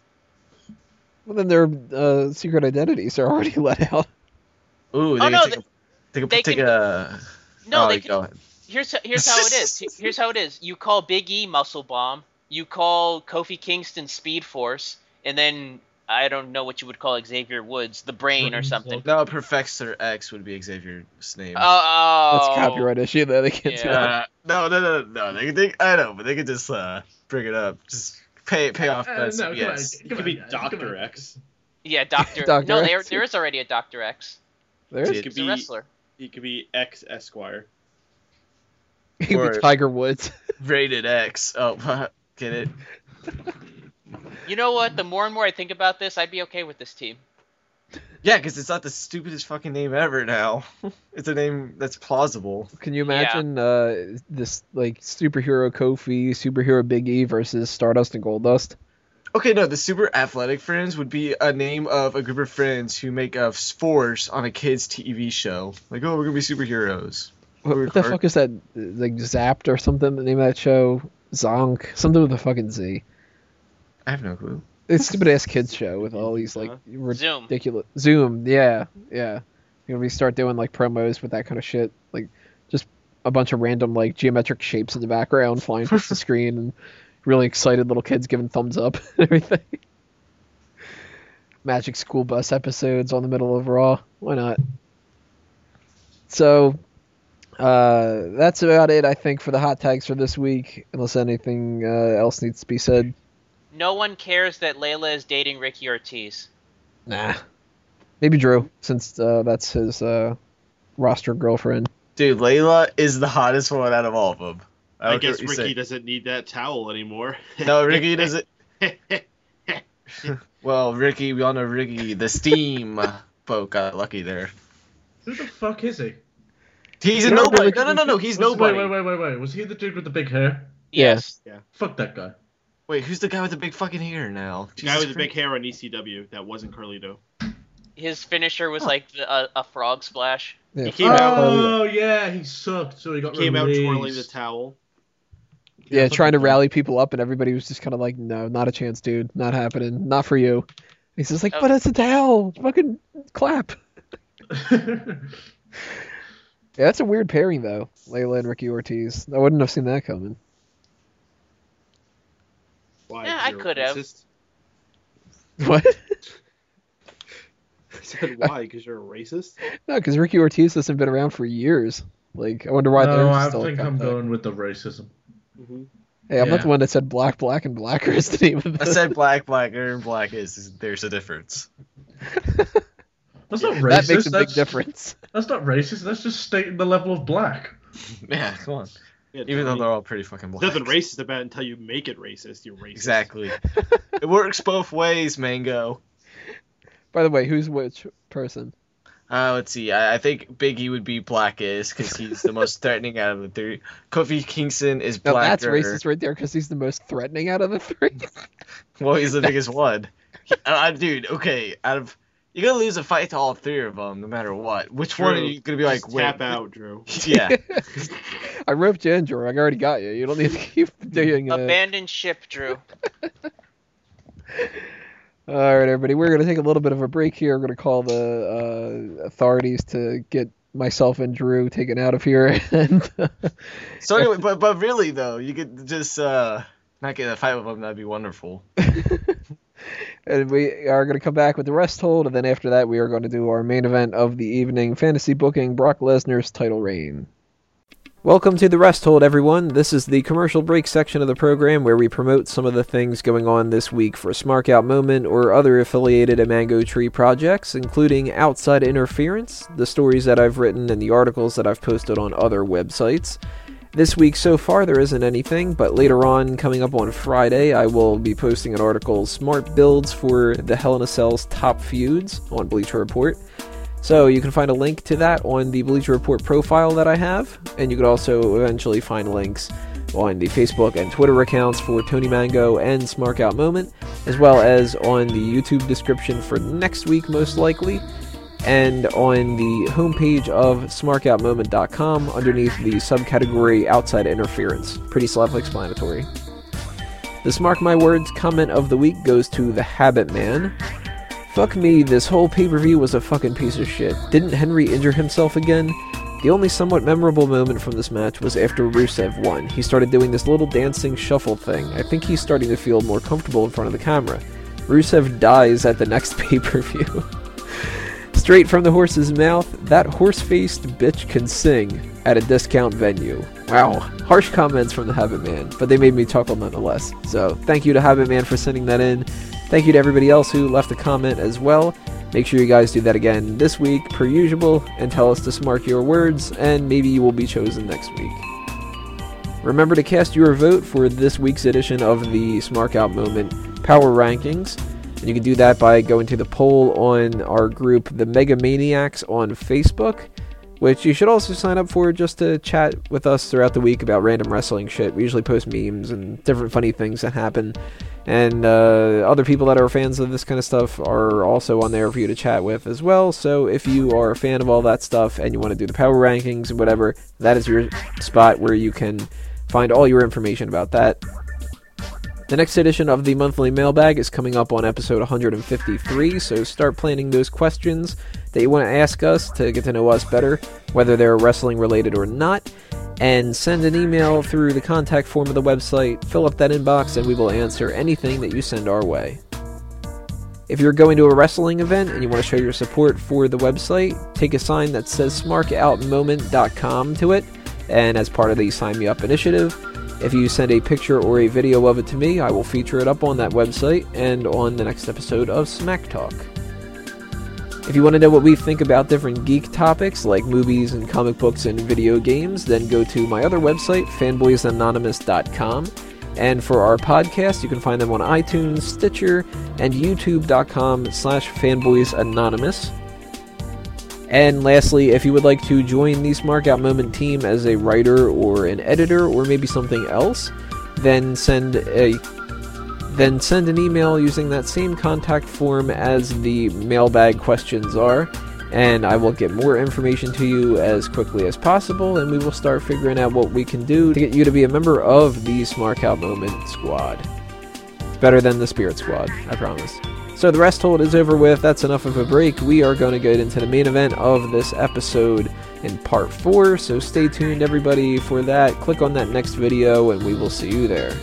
Well, then their uh, secret identities are already <laughs> let out. Ooh, they Oh, can no, take, a, take, a, they take can- a. No, oh, they go can, ahead. here's here's how it is. <laughs> Here's how it is. You call Big E Muscle Bomb. You call Kofi Kingston Speed Force, and then I don't know what you would call Xavier Woods, the Brain or something. No, Professor X would be Xavier's name. Oh, That's a copyright issue that they can't Yeah. do that. Uh, no, no, no, no. They, they, I know, but they could just uh, bring it up. Just pay, pay off. Uh, best. no, come yes. on, It could be on, guys, Doctor. X. Yeah, Doctor. <laughs> Dr. No, there there is already a Doctor X. There is. Dude, is. could He's a wrestler. He could be X Esquire. <laughs> He'd be Tiger Woods. <laughs> Rated X. Oh, get it? You know what? The more and more I think about this, I'd be okay with this team. Yeah, because it's not the stupidest fucking name ever now. <laughs> it's a name that's plausible. Can you imagine uh, this like superhero Kofi, superhero Big E versus Stardust and Goldust? Okay, no, the Super Athletic Friends would be a name of a group of friends who make a force on a kids' TV show. Like, oh, we're gonna be superheroes. What, what the fuck is that? Like Zapped or something? The name of that show? Zonk? Something with a fucking Z. I have no clue. It's stupid ass kids show with all these like Zoom. ridiculous Zoom. Yeah, yeah. You know, we start doing like promos with that kind of shit, like just a bunch of random like geometric shapes in the background flying across the <laughs> screen, and really excited little kids giving thumbs up <laughs> and everything. Magic School Bus episodes on the middle of Raw. Why not? So, uh, that's about it, I think, for the hot tags for this week. Unless anything uh, else needs to be said. No one cares that Layla is dating Ricky Ortiz. Nah. Maybe Drew, since uh, that's his uh, roster girlfriend. Dude, Layla is the hottest one out of all of them. I, don't guess Ricky say. doesn't need that towel anymore. No, Ricky doesn't. <laughs> Well, Ricky, we all know Ricky, the steam boat got lucky there. Who the fuck is he? He's a You know, nobody. No, no, no, no. He's Was- nobody. Wait, wait, wait, wait, wait. Was he the dude with the big hair? Yes. Yeah. Fuck that guy. Wait, who's the guy with the big fucking hair now? The guy with the big hair on ECW that wasn't Curly Carlito. His finisher was Huh. like the, a, a frog splash. Yeah. He came out- Oh yeah, oh, he sucked. So he got Came out twirling the towel. Yeah, fuck trying to that guy. rally people up, and everybody was just kind of like, "No, not a chance, dude. Not happening. Not for you." He's just like, Oh. "But it's a towel. Fucking clap." <laughs> <laughs> Yeah, that's a weird pairing though, Layla and Ricky Ortiz. I wouldn't have seen that coming. I You're a could have. racist? <laughs> What? <laughs> I said why? Because you're a racist. no, because Ricky Ortiz hasn't been around for years. Like, I wonder why no, they're I still think I'm going with the racism. Mm-hmm. Hey, I'm not the one that said black, black, and blacker is the name of the. I said black, blacker, and <laughs> black is there's a difference. That's not racist. that makes a big that's, difference. That's not racist. That's just stating the level of black. Yeah, come on. Yeah, Even though they're all pretty fucking black. Nothing racist about it until you make it racist. You're racist. Exactly. <laughs> it works both ways, Mango. By the way, who's which person? Uh, let's see. I, I think Biggie would be <laughs> blackest because he's the most threatening out of the three. Kofi Kingston is No, blacker. that's racist right there because he's the most threatening out of the three. Well, he's the <laughs> biggest one. He- uh, dude, okay. Out of you're gonna lose a fight to all three of them, no matter what. Which one are you gonna be like? Just wait, tap out, Drew. <laughs> Yeah. <laughs> I roped you in, Drew. I already got you. You don't need to <laughs> keep doing it. Abandon ship, Drew. All right, everybody. We're going to take a little bit of a break here. We're going to call the uh, authorities to get myself and Drew taken out of here. And So anyway, but but really though, you could just uh not get in a fight with them. That'd be wonderful. And we are going to come back with the rest hold, and then after that, we are going to do our main event of the evening: fantasy booking Brock Lesnar's title reign. Welcome to the rest hold, everyone. This is the commercial break section of the program where we promote some of the things going on this week for Smark Out Moment or other affiliated Mango Tree projects, including Outside Interference, the stories that I've written, and the articles that I've posted on other websites. This week so far there isn't anything, but later on, coming up on Friday, I will be posting an article, Smart Builds for the Hell in a Cell's Top Feuds on Bleacher Report. So you can find a link to that on the Bleacher Report profile that I have, and you could also eventually find links on the Facebook and Twitter accounts for Tony Mango and Smark Out Moment, as well as on the YouTube description for next week, most likely, and on the homepage of smarkoutmoment.com underneath the subcategory Outside Interference. Pretty self explanatory. The Smark My Words comment of the week goes to The Habit Man. Fuck me, this whole pay per view was a fucking piece of shit. Didn't Henry injure himself again? The only somewhat memorable moment from this match was after Rusev won. He started doing this little dancing shuffle thing. I think he's starting to feel more comfortable in front of the camera. Rusev dies at the next <laughs> pay per view. Straight from the horse's mouth, that horse faced bitch can sing at a discount venue. Wow, harsh comments from the Habit Man, but they made me chuckle nonetheless. So, thank you to Habit Man for sending that in. Thank you to everybody else who left a comment as well. Make sure you guys do that again this week, per usual, and tell us to smark your words, and maybe you will be chosen next week. Remember to cast your vote for this week's edition of the Smark Out Moment Power Rankings. And you can do that by going to the poll on our group, the Mega Maniacs, on Facebook, which you should also sign up for just to chat with us throughout the week about random wrestling shit. We usually post memes and different funny things that happen. And uh, other people that are fans of this kind of stuff are also on there for you to chat with as well. So if you are a fan of all that stuff and you want to do the power rankings and whatever, that is your spot where you can find all your information about that. The next edition of the monthly mailbag is coming up on episode 153, so start planning those questions that you want to ask us to get to know us better, whether they're wrestling related or not, and send an email through the contact form of the website. Fill up that inbox, and we will answer anything that you send our way. If you're going to a wrestling event and you want to show your support for the website, take a sign that says smarkoutmoment.com to it, and as part of the Sign Me Up initiative, if you send a picture or a video of it to me, I will feature it up on that website and on the next episode of Smack Talk. If you want to know what we think about different geek topics like movies and comic books and video games, then go to my other website, fanboysanonymous.com. And for our podcast, you can find them on iTunes, Stitcher, and youtube.com slash fanboysanonymous. And lastly, if you would like to join the Smark Out Moment team as a writer or an editor or maybe something else, then send a then send an email using that same contact form as the mailbag questions are, and I will get more information to you as quickly as possible, and we will start figuring out what we can do to get you to be a member of the Smark Out Moment squad. It's better than the Spirit Squad, I promise. So the rest hold is over with. That's enough of a break. We are going to get into the main event of this episode in part 4. So stay tuned, everybody, for that. Click on that next video, and we will see you there.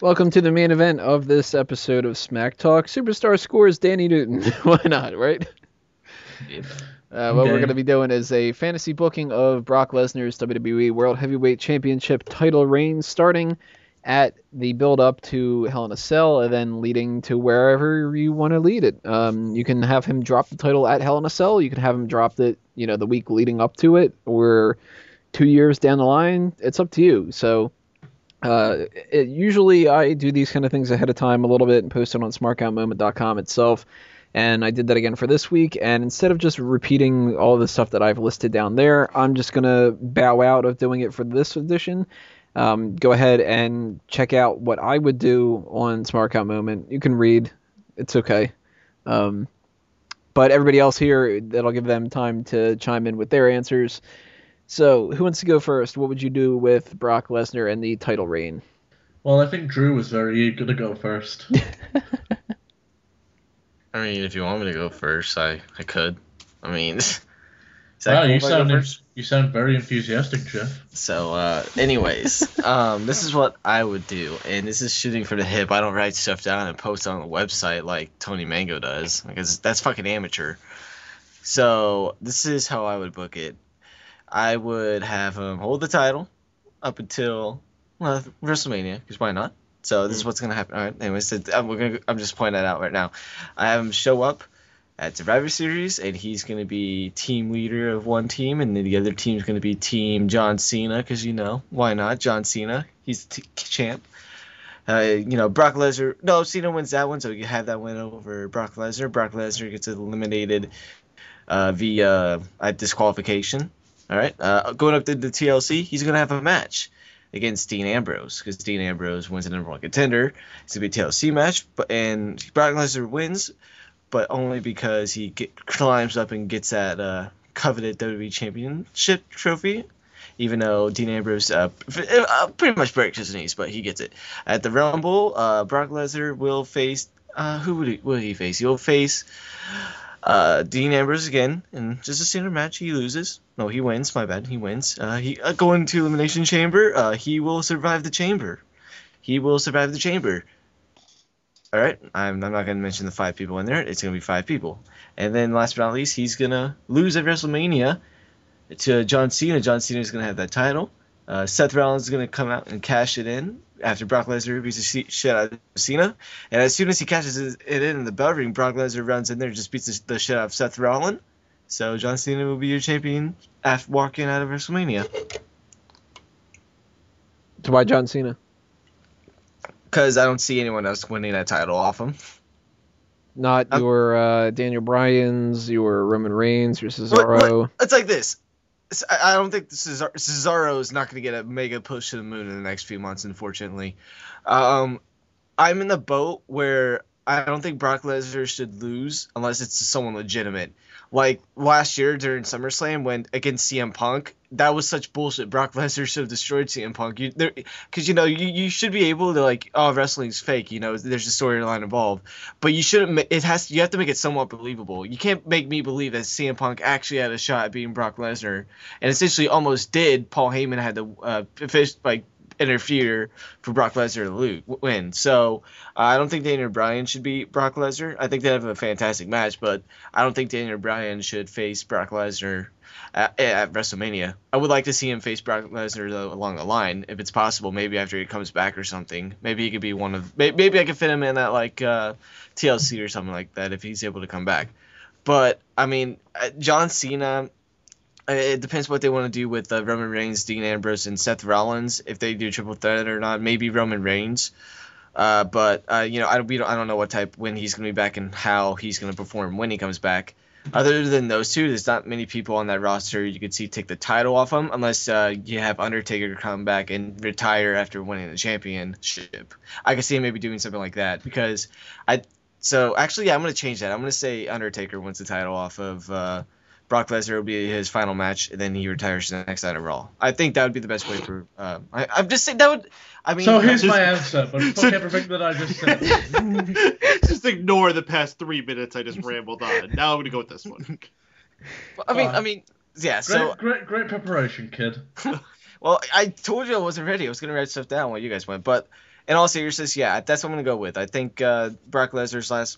Welcome to the main event of this episode of Smack Talk. Superstar scores Danny Newton. <laughs> Why not, right? Uh, what we're going to be doing is a fantasy booking of Brock Lesnar's WWE World Heavyweight Championship title reign, starting at the build up to Hell in a Cell, and then leading to wherever you want to lead it. Um, you can have him drop the title at Hell in a Cell. You can have him drop it, you know, the week leading up to it, or two years down the line. It's up to you. So. Uh, it, usually I do these kind of things ahead of time a little bit and post it on smarkoutmoment.com itself. And I did that again for this week. And instead of just repeating all the stuff that I've listed down there, I'm just going to bow out of doing it for this edition. Um, go ahead and check out what I would do on Smart Moment. You can read, it's okay. Um, but everybody else here, that'll give them time to chime in with their answers. So, who wants to go first? What would you do with Brock Lesnar and the title reign? Well, I think Drew was very eager to go first. <laughs> I mean, if you want me to go first, I, I could. I mean, <laughs> wow, cool you if I go sound first? you sound very enthusiastic, Jeff. So, uh, anyways, <laughs> um, this is what I would do, and this is shooting for the hip. I don't write stuff down and post on the website like Tony Mango does, because that's fucking amateur. So, this is how I would book it. I would have him hold the title up until well, WrestleMania, because why not? So this is what's gonna happen. All right. Anyways, so I'm, we're gonna, I'm just pointing that out right now. I have him show up at Survivor Series, and he's gonna be team leader of one team, and then the other team's gonna be Team John Cena, because you know why not? John Cena, he's the t- champ. Uh, you know Brock Lesnar. No, Cena wins that one, so you have that win over Brock Lesnar. Brock Lesnar gets eliminated uh, via uh, disqualification. All right, uh, going up to the TLC, he's gonna have a match against Dean Ambrose because Dean Ambrose wins the number one contender. It's gonna be a TLC match, but and Brock Lesnar wins, but only because he get, climbs up and gets that uh, coveted WWE Championship trophy. Even though Dean Ambrose uh, uh, pretty much breaks his knees, but he gets it. At the Rumble, uh, Brock Lesnar will face uh, who would he, will he face? He'll face uh, Dean Ambrose again and just a standard match. He loses. No, he wins. My bad. He wins. Uh, he uh, going to elimination chamber. Uh, he will survive the chamber. He will survive the chamber. All right. I'm, I'm not gonna mention the five people in there. It's gonna be five people. And then last but not least, he's gonna lose at WrestleMania to John Cena. John Cena is gonna have that title. Uh, Seth Rollins is gonna come out and cash it in after Brock Lesnar beats the shit out of Cena. And as soon as he catches it in in the bell ring, Brock Lesnar runs in there and just beats the, shit out of Seth Rollins. So John Cena will be your champion after walking out of WrestleMania. To why John Cena? Because I don't see anyone else winning that title off him. Not Um, your uh, Daniel Bryan's, your Roman Reigns, your What- Cesaro. what- It's like this. I don't think Cesar- Cesaro is not going to get a mega push to the moon in the next few months, unfortunately. Um, I'm in the boat where I don't think Brock Lesnar should lose unless it's someone legitimate. Like last year during SummerSlam when against CM Punk, that was such bullshit. Brock Lesnar should have destroyed CM Punk. You there because you know you, you should be able to like oh wrestling's fake. You know there's a storyline involved, but you shouldn't. It has you have to make it somewhat believable. You can't make me believe that CM Punk actually had a shot at beating Brock Lesnar and essentially almost did. Paul Heyman had to uh, like interfere for Brock Lesnar to lose, win. So uh, I don't think Daniel Bryan should beat Brock Lesnar. I think they have a fantastic match, but I don't think Daniel Bryan should face Brock Lesnar at, at WrestleMania. I would like to see him face Brock Lesnar though along the line, if it's possible. Maybe after he comes back or something. Maybe he could be one of. may- Maybe I could fit him in at like uh, TLC or something like that if he's able to come back. But I mean, uh, John Cena. uh, It depends what they want to do with uh, Roman Reigns, Dean Ambrose, and Seth Rollins. If they do triple threat or not, maybe Roman Reigns. Uh, but uh, you know, I don't, we don't, I don't know what type when he's gonna be back and how he's gonna perform when he comes back. Other than those two, there's not many people on that roster you could see take the title off them unless uh, you have Undertaker come back and retire after winning the championship. I could see him maybe doing something like that because I. So actually, yeah, I'm gonna change that. I'm gonna say Undertaker wins the title off of uh, Brock Lesnar. Will be his final match, and then he retires to the next night of Raw. I think that would be the best way for. Uh, I, I'm just saying that would. I mean, So here's just- my answer, but fuck so- everything that I just said. <laughs> just ignore the past three minutes I just rambled on. Now I'm gonna go with this one. I mean, I mean, yeah. Great, So great, great preparation, kid. <laughs> Well, I told you I wasn't ready. I was gonna write stuff down while you guys went, but in all seriousness, yeah, that's what I'm gonna go with. I think uh, Brock Lesnar's last,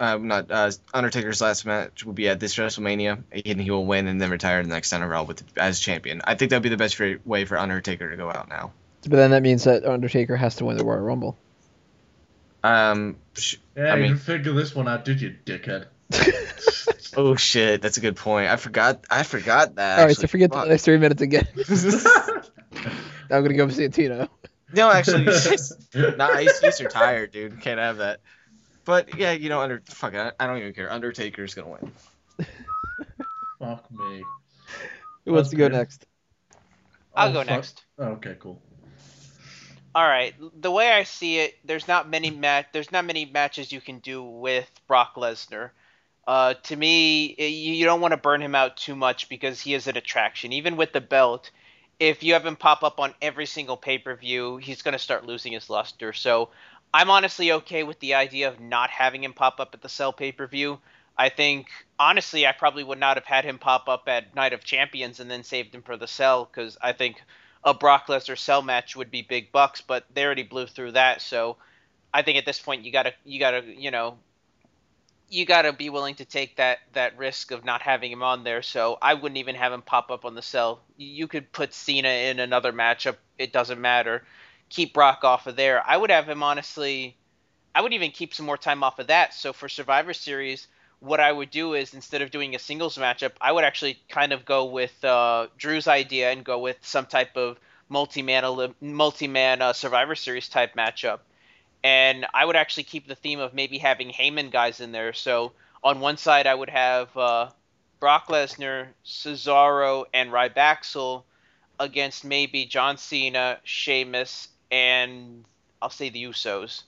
uh, not uh, Undertaker's last match will be at this WrestleMania, and he will win and then retire in the next time around with as champion. I think that'd be the best way for Undertaker to go out now. But then that means that Undertaker has to win the Royal Rumble. Um, sh- Yeah, I you mean- didn't figure this one out, did you, dickhead? <laughs> oh shit, that's a good point. I forgot. I forgot that. All right, so actually. forget the next three minutes again. <laughs> I'm gonna go see Santino. No, actually, nah, <laughs> he's, he's retired, dude. Can't have that. But yeah, you know, under fuck, I, I don't even care. Undertaker's gonna win. <laughs> Fuck me. Who wants to go next? I'll Oh, go fuck. next. Oh, okay, cool. All right. The way I see it, there's not many mat there's not many matches you can do with Brock Lesnar. Uh, to me, i- you, you don't want to burn him out too much because he is an attraction. Even with the belt, if you have him pop up on every single pay per view, he's going to start losing his luster. So I'm honestly okay with the idea of not having him pop up at the Cell pay per view. I think honestly, I probably would not have had him pop up at Night of Champions and then saved him for the Cell because I think a Brock Lesnar Cell match would be big bucks, but they already blew through that. So I think at this point you gotta you gotta you know you gotta be willing to take that that risk of not having him on there. So I wouldn't even have him pop up on the Cell. You could put Cena in another matchup. It doesn't matter. Keep Brock off of there. I would have him honestly. I would even keep some more time off of that. So for Survivor Series, what I would do is instead of doing a singles matchup, I would actually kind of go with uh, Drew's idea and go with some type of multi-man multi-man uh, Survivor Series type matchup. And I would actually keep the theme of maybe having Heyman guys in there. So on one side, I would have uh, Brock Lesnar, Cesaro, and Rybaxel against maybe John Cena, Sheamus, and I'll say the Usos.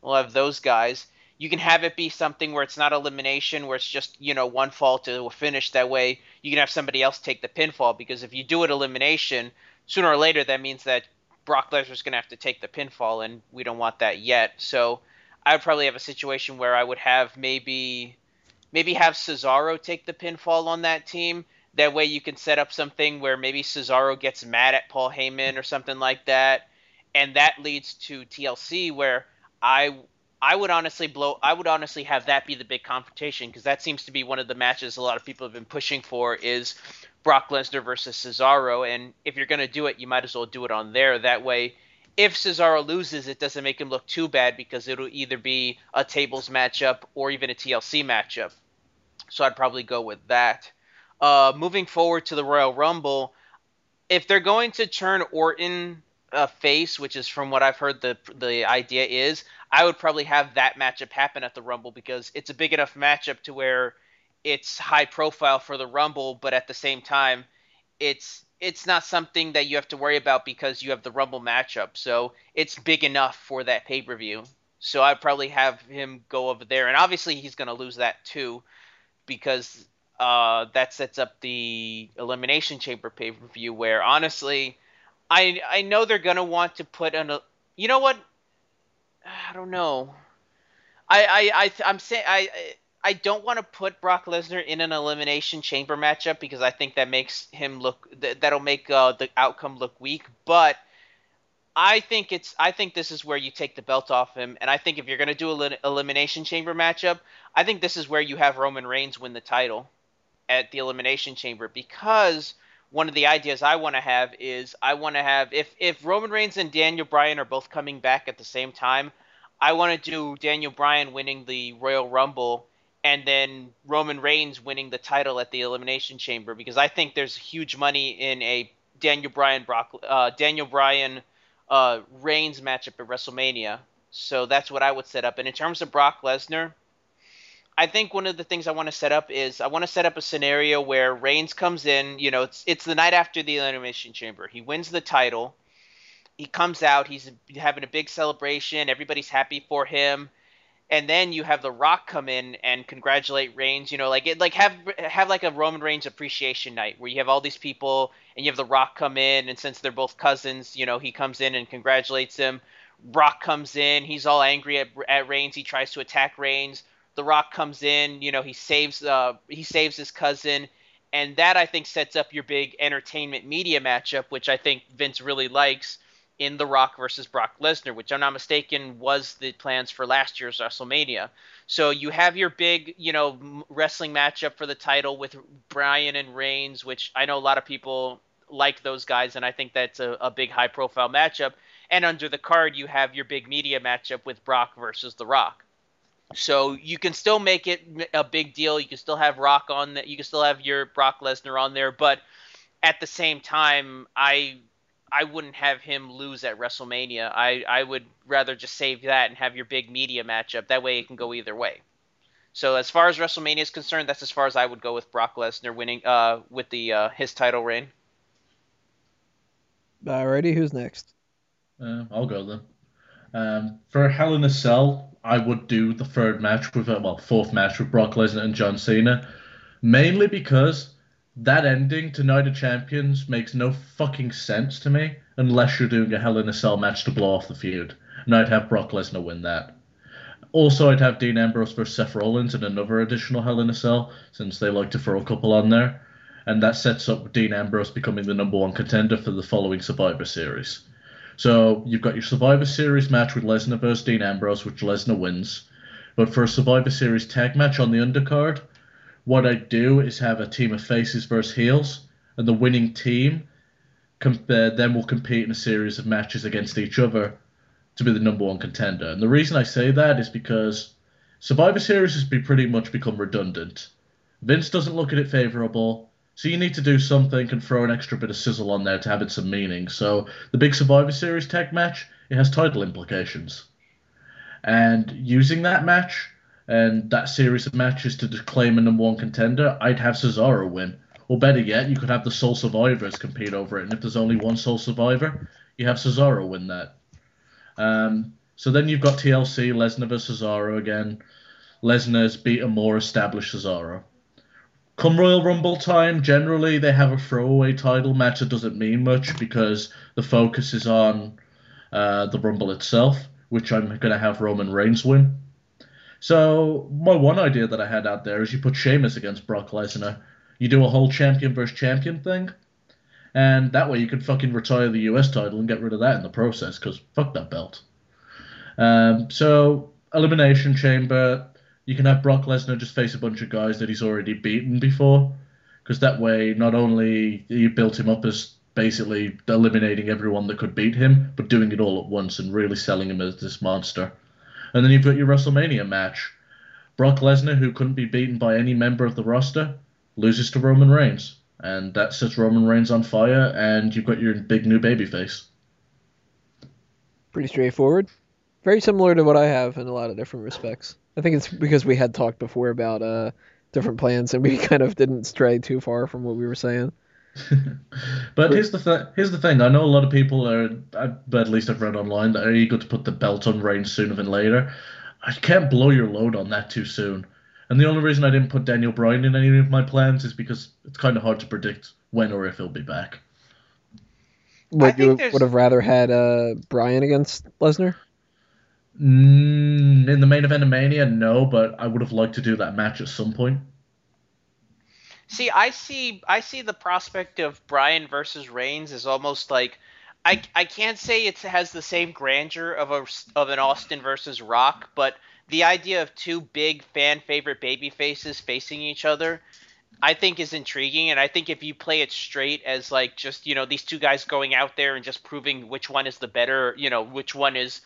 We'll have those guys you can have it be something where it's not elimination, where it's just you know one fall to a finish. That way, you can have somebody else take the pinfall. Because if you do it elimination, sooner or later that means that Brock Lesnar's going to have to take the pinfall, and we don't want that yet. So I would probably have a situation where I would have maybe maybe have Cesaro take the pinfall on that team. That way, you can set up something where maybe Cesaro gets mad at Paul Heyman or something like that, and that leads to TLC where I I would honestly blow. I would honestly have that be the big confrontation because that seems to be one of the matches a lot of people have been pushing for is Brock Lesnar versus Cesaro. And if you're gonna do it, you might as well do it on there. That way, if Cesaro loses, it doesn't make him look too bad because it'll either be a tables matchup or even a TLC matchup. So I'd probably go with that. Uh, moving forward to the Royal Rumble, if they're going to turn Orton uh, face, which is from what I've heard the the idea is, I would probably have that matchup happen at the Rumble because it's a big enough matchup to where it's high profile for the Rumble, but at the same time, it's it's not something that you have to worry about because you have the Rumble matchup. So it's big enough for that pay per view. So I'd probably have him go over there, and obviously he's going to lose that too, because uh, that sets up the Elimination Chamber pay per view. Where honestly, I I know they're to want to put an. You know what? I don't know. I I, I I'm saying I I don't want to put Brock Lesnar in an elimination chamber matchup because I think that makes him look that, that'll make uh, the outcome look weak. But I think it's I think this is where you take the belt off him, and I think if you're gonna do an elimination chamber matchup, I think this is where you have Roman Reigns win the title at the elimination chamber because one of the ideas I want to have is I want to have if if Roman Reigns and Daniel Bryan are both coming back at the same time, I want to do Daniel Bryan winning the Royal Rumble and then Roman Reigns winning the title at the Elimination Chamber because I think there's huge money in a Daniel Bryan Brock uh, Daniel Bryan uh, Reigns matchup at WrestleMania. So that's what I would set up. And in terms of Brock Lesnar, I think one of the things I want to set up is I want to set up a scenario where Reigns comes in. You know, it's it's the night after the Elimination Chamber. He wins the title. He comes out. He's having a big celebration. Everybody's happy for him. And then you have The Rock come in and congratulate Reigns. You know, like it, like have have like a Roman Reigns appreciation night where you have all these people and you have The Rock come in, and since they're both cousins, you know, he comes in and congratulates him. Rock comes in. He's all angry at, at Reigns. He tries to attack Reigns. The Rock comes in, you know, he saves uh he saves his cousin, and that I think sets up your big entertainment media matchup, which I think Vince really likes in The Rock versus Brock Lesnar, which I'm not mistaken was the plans for last year's WrestleMania. So you have your big, you know, wrestling matchup for the title with Bryan and Reigns, which I know a lot of people like those guys, and I think that's a, a big high profile matchup. And under the card, you have your big media matchup with Brock versus The Rock. So you can still make it a big deal. You can still have Rock on that. You can still have your Brock Lesnar on there, but at the same time, I I wouldn't have him lose at WrestleMania. I I would rather just save that and have your big media matchup. That way it can go either way. So as far as WrestleMania is concerned, that's as far as I would go with Brock Lesnar winning uh with the uh, his title reign. Alrighty, who's next? Uh, I'll go then. Um, for Hell in a Cell, I would do the third match with, uh, well, fourth match with Brock Lesnar and John Cena, mainly because that ending to Night of Champions makes no fucking sense to me unless you're doing a Hell in a Cell match to blow off the feud, and I'd have Brock Lesnar win that. Also, I'd have Dean Ambrose versus Seth Rollins in another additional Hell in a Cell, since they like to throw a couple on there, and that sets up Dean Ambrose becoming the number one contender for the following Survivor Series. So you've got your Survivor Series match with Lesnar versus Dean Ambrose, which Lesnar wins. But for a Survivor Series tag match on the undercard, what I'd do is have a team of faces versus heels, and the winning team uh, then will compete in a series of matches against each other to be the number one contender. And the reason I say that is because Survivor Series has be pretty much become redundant. Vince doesn't look at it favorable, so you need to do something and throw an extra bit of sizzle on there to have it some meaning. So the big Survivor Series tag match, it has title implications. And using that match and that series of matches to claim a number one contender, I'd have Cesaro win. Or better yet, you could have the sole survivors compete over it. And if there's only one sole survivor, you have Cesaro win that. Um, so then you've got TLC, Lesnar versus Cesaro again. Lesnar's beat a more established Cesaro. Come Royal Rumble time, generally they have a throwaway title match that doesn't mean much because the focus is on uh, the Rumble itself, which I'm going to have Roman Reigns win. So my one idea that I had out there is you put Sheamus against Brock Lesnar. You do a whole champion versus champion thing, and that way you could fucking retire the US title and get rid of that in the process, because fuck that belt. Um, so Elimination Chamber, you can have Brock Lesnar just face a bunch of guys that he's already beaten before, because that way not only you built him up as basically eliminating everyone that could beat him, but doing it all at once and really selling him as this monster. And then you've got your WrestleMania match. Brock Lesnar, who couldn't be beaten by any member of the roster, loses to Roman Reigns. And that sets Roman Reigns on fire, and you've got your big new babyface. Pretty straightforward. Very similar to what I have in a lot of different respects. I think it's because we had talked before about uh, different plans and we <laughs> kind of didn't stray too far from what we were saying. <laughs> but here's the th- here's the thing. I know a lot of people are, I- at least I've read online, that are eager to put the belt on Reigns sooner than later. I can't blow your load on that too soon. And the only reason I didn't put Daniel Bryan in any of my plans is because it's kind of hard to predict when or if he'll be back. Would you would have rather had uh, Bryan against Lesnar? Mm, in the main event of Mania, no, but I would have liked to do that match at some point. See, I see I see the prospect of Bryan versus Reigns is almost like I, I can't say it has the same grandeur of a of an Austin versus Rock, but the idea of two big fan favorite baby faces facing each other I think is intriguing and I think if you play it straight as like just, you know, these two guys going out there and just proving which one is the better, you know, which one is,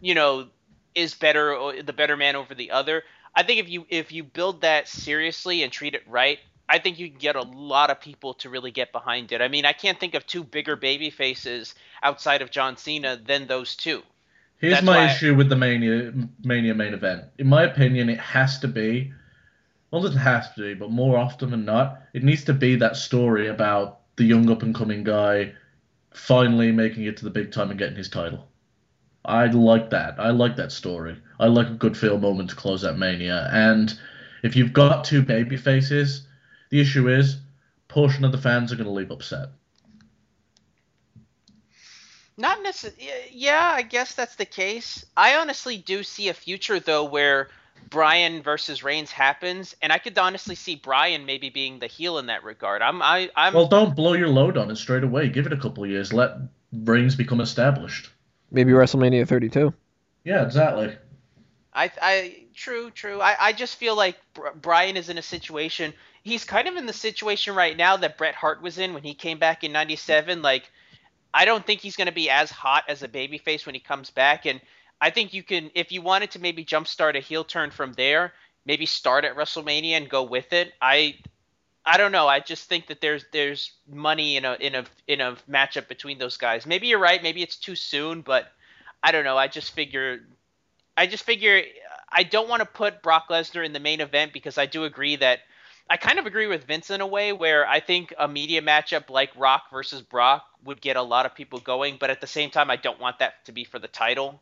you know, is better or the better man over the other. I think if you if you build that seriously and treat it right, I think you can get a lot of people to really get behind it. I mean, I can't think of two bigger baby faces outside of John Cena than those two. Here's That's my issue with the Mania Mania main event. In my opinion, it has to be, well, it doesn't have to be, but more often than not, it needs to be that story about the young up and coming guy finally making it to the big time and getting his title. I like that. I like that story. I like a good feel moment to close that Mania. And if you've got two baby faces, the issue is portion of the fans are going to leave upset. Not necessarily. Yeah, I guess that's the case. I honestly do see a future though where Bryan versus Reigns happens, and I could honestly see Bryan maybe being the heel in that regard. I'm I I'm Well, don't blow your load on it straight away. Give it a couple of years. Let Reigns become established. Maybe WrestleMania 32. Yeah, exactly. I, I, true, true. I, I just feel like Bryan is in a situation. He's kind of in the situation right now that Bret Hart was in when he came back in '97. Like, I don't think he's going to be as hot as a babyface when he comes back. And I think you can, if you wanted to maybe jumpstart a heel turn from there, maybe start at WrestleMania and go with it. I, I don't know. I just think that there's there's money in a in a in a matchup between those guys. Maybe you're right. Maybe it's too soon, but I don't know. I just figure I just figure I don't want to put Brock Lesnar in the main event because I do agree that I kind of agree with Vince in a way where I think a media matchup like Rock versus Brock would get a lot of people going, but at the same time I don't want that to be for the title.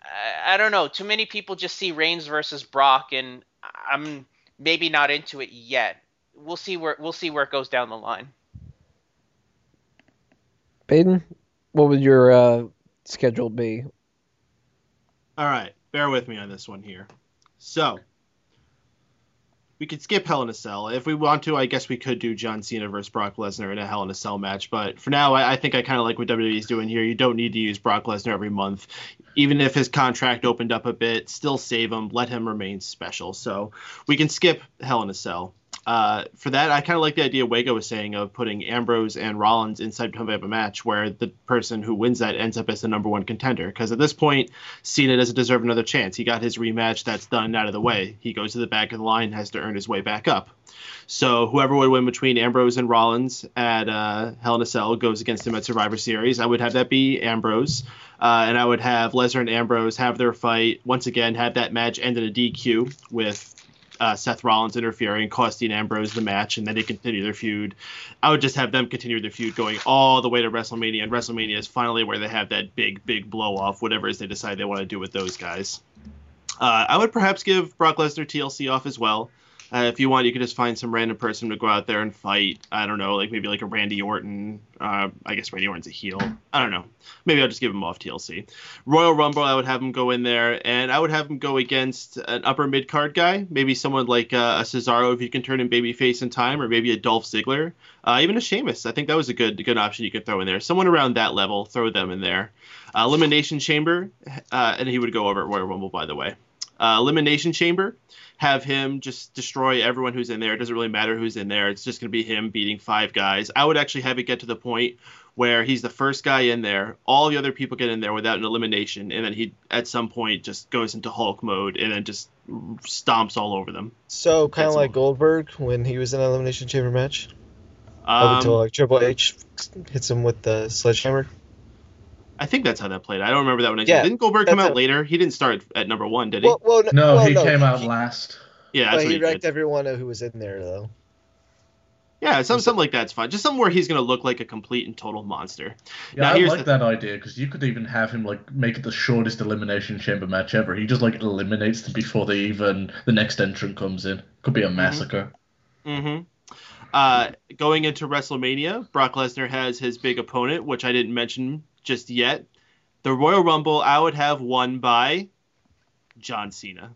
I, I don't know. Too many people just see Reigns versus Brock, and I'm maybe not into it yet. We'll see where we'll see where it goes down the line. Baden, what would your uh, schedule be? All right, bear with me on this one here. So, we could skip Hell in a Cell. If we want to, I guess we could do John Cena versus Brock Lesnar in a Hell in a Cell match. But for now, I, I think I kind of like what WWE is doing here. You don't need to use Brock Lesnar every month. Even if his contract opened up a bit, still save him. Let him remain special. So we can skip Hell in a Cell. Uh, for that, I kind of like the idea Wago was saying of putting Ambrose and Rollins inside to have a match where the person who wins that ends up as the number one contender. Because at this point, Cena doesn't deserve another chance. He got his rematch, that's done out of the way. He goes to the back of the line, has to earn his way back up. So whoever would win between Ambrose and Rollins at uh, Hell in a Cell goes against him at Survivor Series. I would have that be Ambrose, uh, and I would have Lesnar and Ambrose have their fight once again, have that match end in a DQ with uh, Seth Rollins interfering, costing Ambrose the match, and then they continue their feud. I would just have them continue their feud going all the way to WrestleMania, and WrestleMania is finally where they have that big, big blow off, whatever it is they decide they want to do with those guys. Uh, I would perhaps give Brock Lesnar TLC off as well. Uh, if you want, you could just find some random person to go out there and fight. I don't know, like maybe like a Randy Orton. Uh, I guess Randy Orton's a heel. I don't know. Maybe I'll just give him off TLC. Royal Rumble, I would have him go in there, and I would have him go against an upper mid card guy. Maybe someone like uh, a Cesaro if you can turn him babyface in time, or maybe a Dolph Ziggler, uh, even a Sheamus. I think that was a good good option you could throw in there. Someone around that level, throw them in there. Uh, Elimination Chamber, uh, and he would go over at Royal Rumble, by the way. Elimination Chamber, have him just destroy everyone who's in there. It doesn't really matter who's in there. It's just going to be him beating five guys. I would actually have it get to the point where he's the first guy in there. All the other people get in there without an elimination, and then he at some point just goes into Hulk mode and then just stomps all over them. So kind of like. Goldberg when he was in an elimination chamber match, up Um, until like Triple H hits him with the sledgehammer. I think that's how that played. I don't remember that one. Yeah, Didn't Goldberg come out a- later? He didn't start at number one, did he? Well, well, No, well, he came out he, last. yeah, But that's what he he wrecked did. everyone who was in there though. Yeah, some, something like that's fine. Just something where he's going to look like a complete and total monster. Yeah, Now, I here's like the- that idea because you could even have him like make it the shortest elimination chamber match ever. He just like eliminates them before they even the next entrant comes in. Could be a massacre. hmm Uh, going into WrestleMania, Brock Lesnar has his big opponent, which I didn't mention just yet. The Royal Rumble, I would have won by John Cena.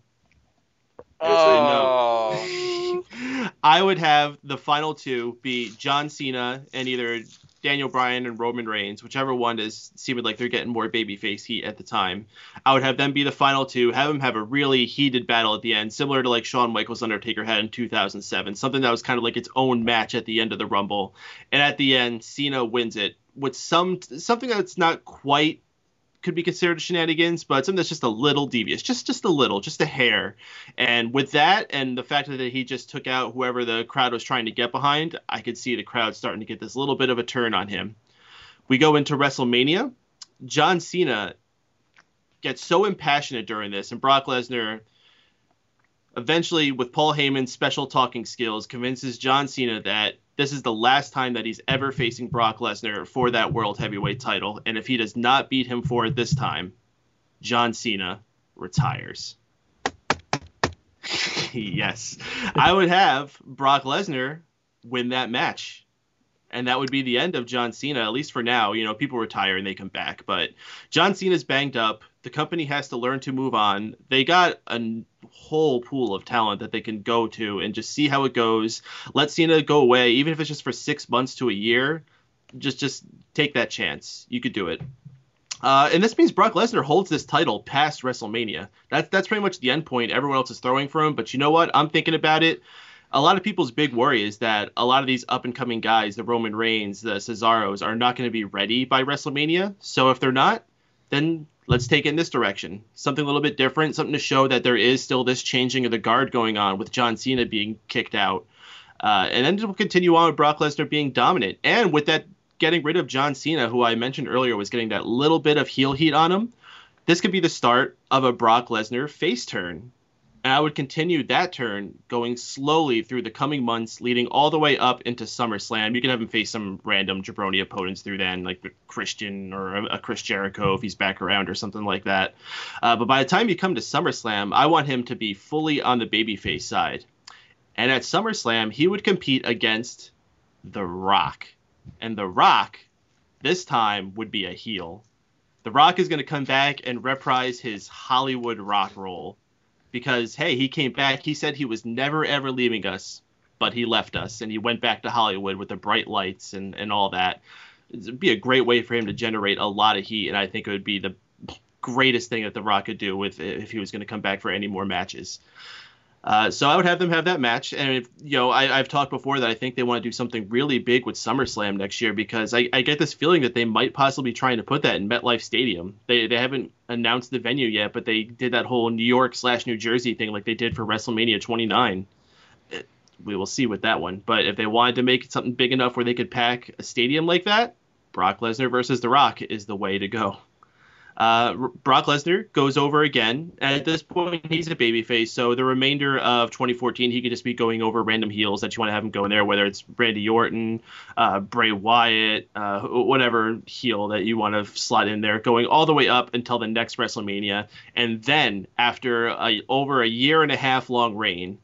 Oh. <laughs> I would have the final two be John Cena and either Daniel Bryan and Roman Reigns, whichever one is seeming like they're getting more babyface heat at the time. I would have them be the final two, have them have a really heated battle at the end, similar to like Shawn Michaels Undertaker had in 2007, something that was kind of like its own match at the end of the Rumble, and at the end Cena wins it with some something that's not quite could be considered shenanigans, but something that's just a little devious, just just a little, just a hair. And with that, and the fact that he just took out whoever the crowd was trying to get behind, I could see the crowd starting to get this little bit of a turn on him. We go into WrestleMania. John Cena gets so impassionate during this, and Brock Lesnar eventually, with Paul Heyman's special talking skills, convinces John Cena that this is the last time that he's ever facing Brock Lesnar for that World Heavyweight title. And if he does not beat him for it this time, John Cena retires. <laughs> yes. I would have Brock Lesnar win that match. And that would be the end of John Cena, at least for now. You know, people retire and they come back. But John Cena's banged up. The company has to learn to move on. They got a whole pool of talent that they can go to and just see how it goes. Let Cena go away, even if it's just for six months to a year. Just just take that chance. You could do it. Uh, and this means Brock Lesnar holds this title past WrestleMania. That's that's pretty much the end point. Everyone else is throwing for him, but you know what? I'm thinking about it. A lot of people's big worry is that a lot of these up and coming guys, the Roman Reigns, the Cesaros, are not going to be ready by WrestleMania. So if they're not, then let's take it in this direction. Something a little bit different, something to show that there is still this changing of the guard going on with John Cena being kicked out. Uh, and then we'll continue on with Brock Lesnar being dominant. And with that getting rid of John Cena, who I mentioned earlier was getting that little bit of heel heat on him, this could be the start of a Brock Lesnar face turn. And I would continue that turn going slowly through the coming months, leading all the way up into SummerSlam. You can have him face some random jabroni opponents through then, like Christian or a, Chris Jericho if he's back around or something like that. Uh, but by the time you come to SummerSlam, I want him to be fully on the babyface side. And at SummerSlam, he would compete against The Rock. And The Rock, this time, would be a heel. The Rock is going to come back and reprise his Hollywood rock role because hey, he came back. He said he was never ever leaving us, but he left us and he went back to Hollywood with the bright lights and and all that. It'd be a great way for him to generate a lot of heat, and I think it would be the greatest thing that The Rock could do with if he was going to come back for any more matches. Uh, so I would have them have that match, and if, you know I, have talked before that I think they want to do something really big with SummerSlam next year because I, I, get this feeling that they might possibly be trying to put that in MetLife Stadium. They they haven't announced the venue yet, but they did that whole New York slash New Jersey thing like they did for WrestleMania 29. We will see with that one, but if they wanted to make something big enough where they could pack a stadium like that, Brock Lesnar versus The Rock is the way to go. Uh, Brock Lesnar goes over again. At this point, he's a babyface, so the remainder of 2014, he could just be going over random heels that you want to have him go in there, whether it's Randy Orton, uh, Bray Wyatt, uh, whatever heel that you want to slot in there, going all the way up until the next WrestleMania. And then, after a, over a year and a half long reign,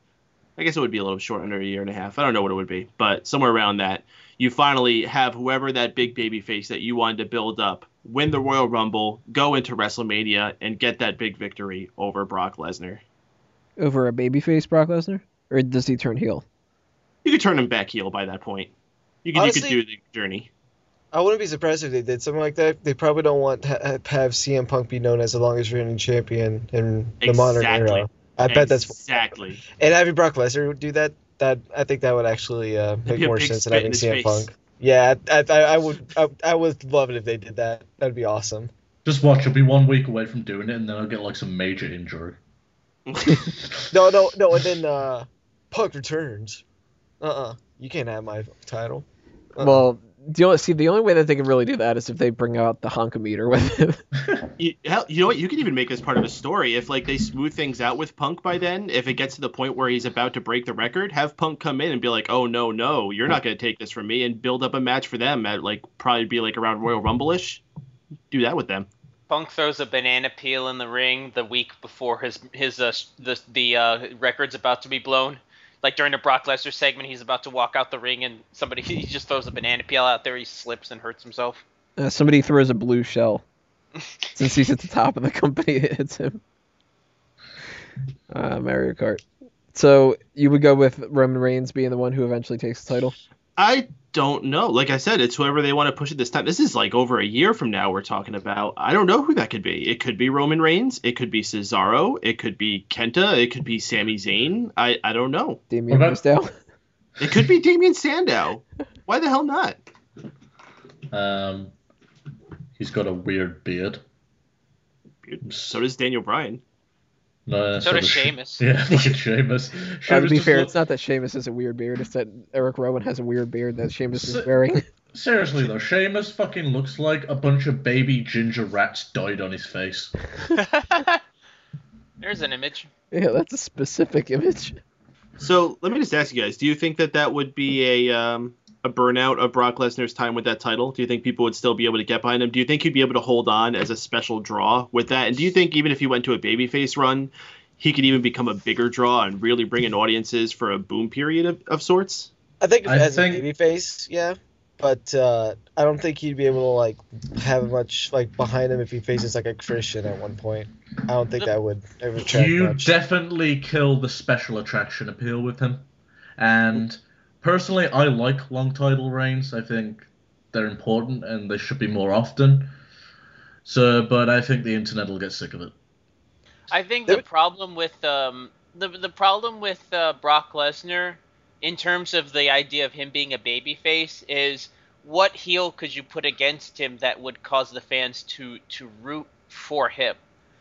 I guess it would be a little short under a year and a half. I don't know what it would be, but somewhere around that, you finally have whoever that big babyface that you wanted to build up win the Royal Rumble, go into WrestleMania, and get that big victory over Brock Lesnar. Over a babyface Brock Lesnar, or does he turn heel? You could turn him back heel by that point. You could Honestly, you could do the journey. I wouldn't be surprised if they did something like that. They probably don't want to have CM Punk be known as the longest reigning champion in the modern Exactly. era. I bet that's exactly. and having Brock Lesnar do that. That I think that would actually uh, make more sense than having CM face. Punk. Yeah, I, I, I would I, I would love it if they did that. That'd be awesome. Just watch. You'll be one week away from doing it, and then I'll get like some major injury. <laughs> No, no, no, and then uh, Punk returns. Uh uh you can't have my title. Uh-uh. Well, the only, see the only way that they can really do that is if they bring out the honkometer with him. <laughs> You, hell, you know what? You could even make this part of a story if like they smooth things out with Punk by then. If it gets to the point where he's about to break the record, have Punk come in and be like, "Oh no, no, you're not going to take this from me," and build up a match for them at like probably be like around Royal Rumble-ish. Do that with them. Punk throws a banana peel in the ring the week before his his uh, the the uh, record's about to be blown. Like during the Brock Lesnar segment, he's about to walk out the ring and somebody <laughs> he just throws a banana peel out there. He slips and hurts himself. Uh, somebody throws a blue shell. <laughs> Since he's at the top of the <laughs> company, it hits him. Uh, Mario Kart. So you would go with Roman Reigns being the one who eventually takes the title? I don't know. Like I said, it's whoever they want to push it this time. This is like over a year from now we're talking about. I don't know who that could be. It could be Roman Reigns. It could be Cesaro. It could be Kenta. It could be Sami Zayn. I, I don't know. Damien What about- <laughs> It could be Damien Sandow. <laughs> Why the hell not? Um, he's got a weird beard. So does Daniel Bryan. No, So does does She- Sheamus. Yeah, <laughs> fucking Sheamus. Uh, to be fair, look- it's not that Sheamus has a weird beard. It's that Eric Rowan has a weird beard that Sheamus is wearing. <laughs> Seriously though, Sheamus fucking looks like a bunch of baby ginger rats died on his face. <laughs> There's an image. yeah, that's a specific image. So let me just ask you guys: Do you think that that would be a um, a burnout of Brock Lesnar's time with that title? Do you think people would still be able to get behind him? Do you think he'd be able to hold on as a special draw with that? And do you think even if he went to a babyface run, he could even become a bigger draw and really bring in audiences for a boom period of, of sorts? I think I as think- a babyface, yeah, but uh, I don't think he'd be able to like have much like behind him if he faces like a Christian at one point. I don't think that would ever attract You much. definitely kill the special attraction appeal with him. And personally, I like long title reigns. I think they're important and they should be more often. So, but I think the internet will get sick of it. I think the problem with um the the problem with uh, Brock Lesnar, in terms of the idea of him being a babyface, is what heel could you put against him that would cause the fans to to root for him?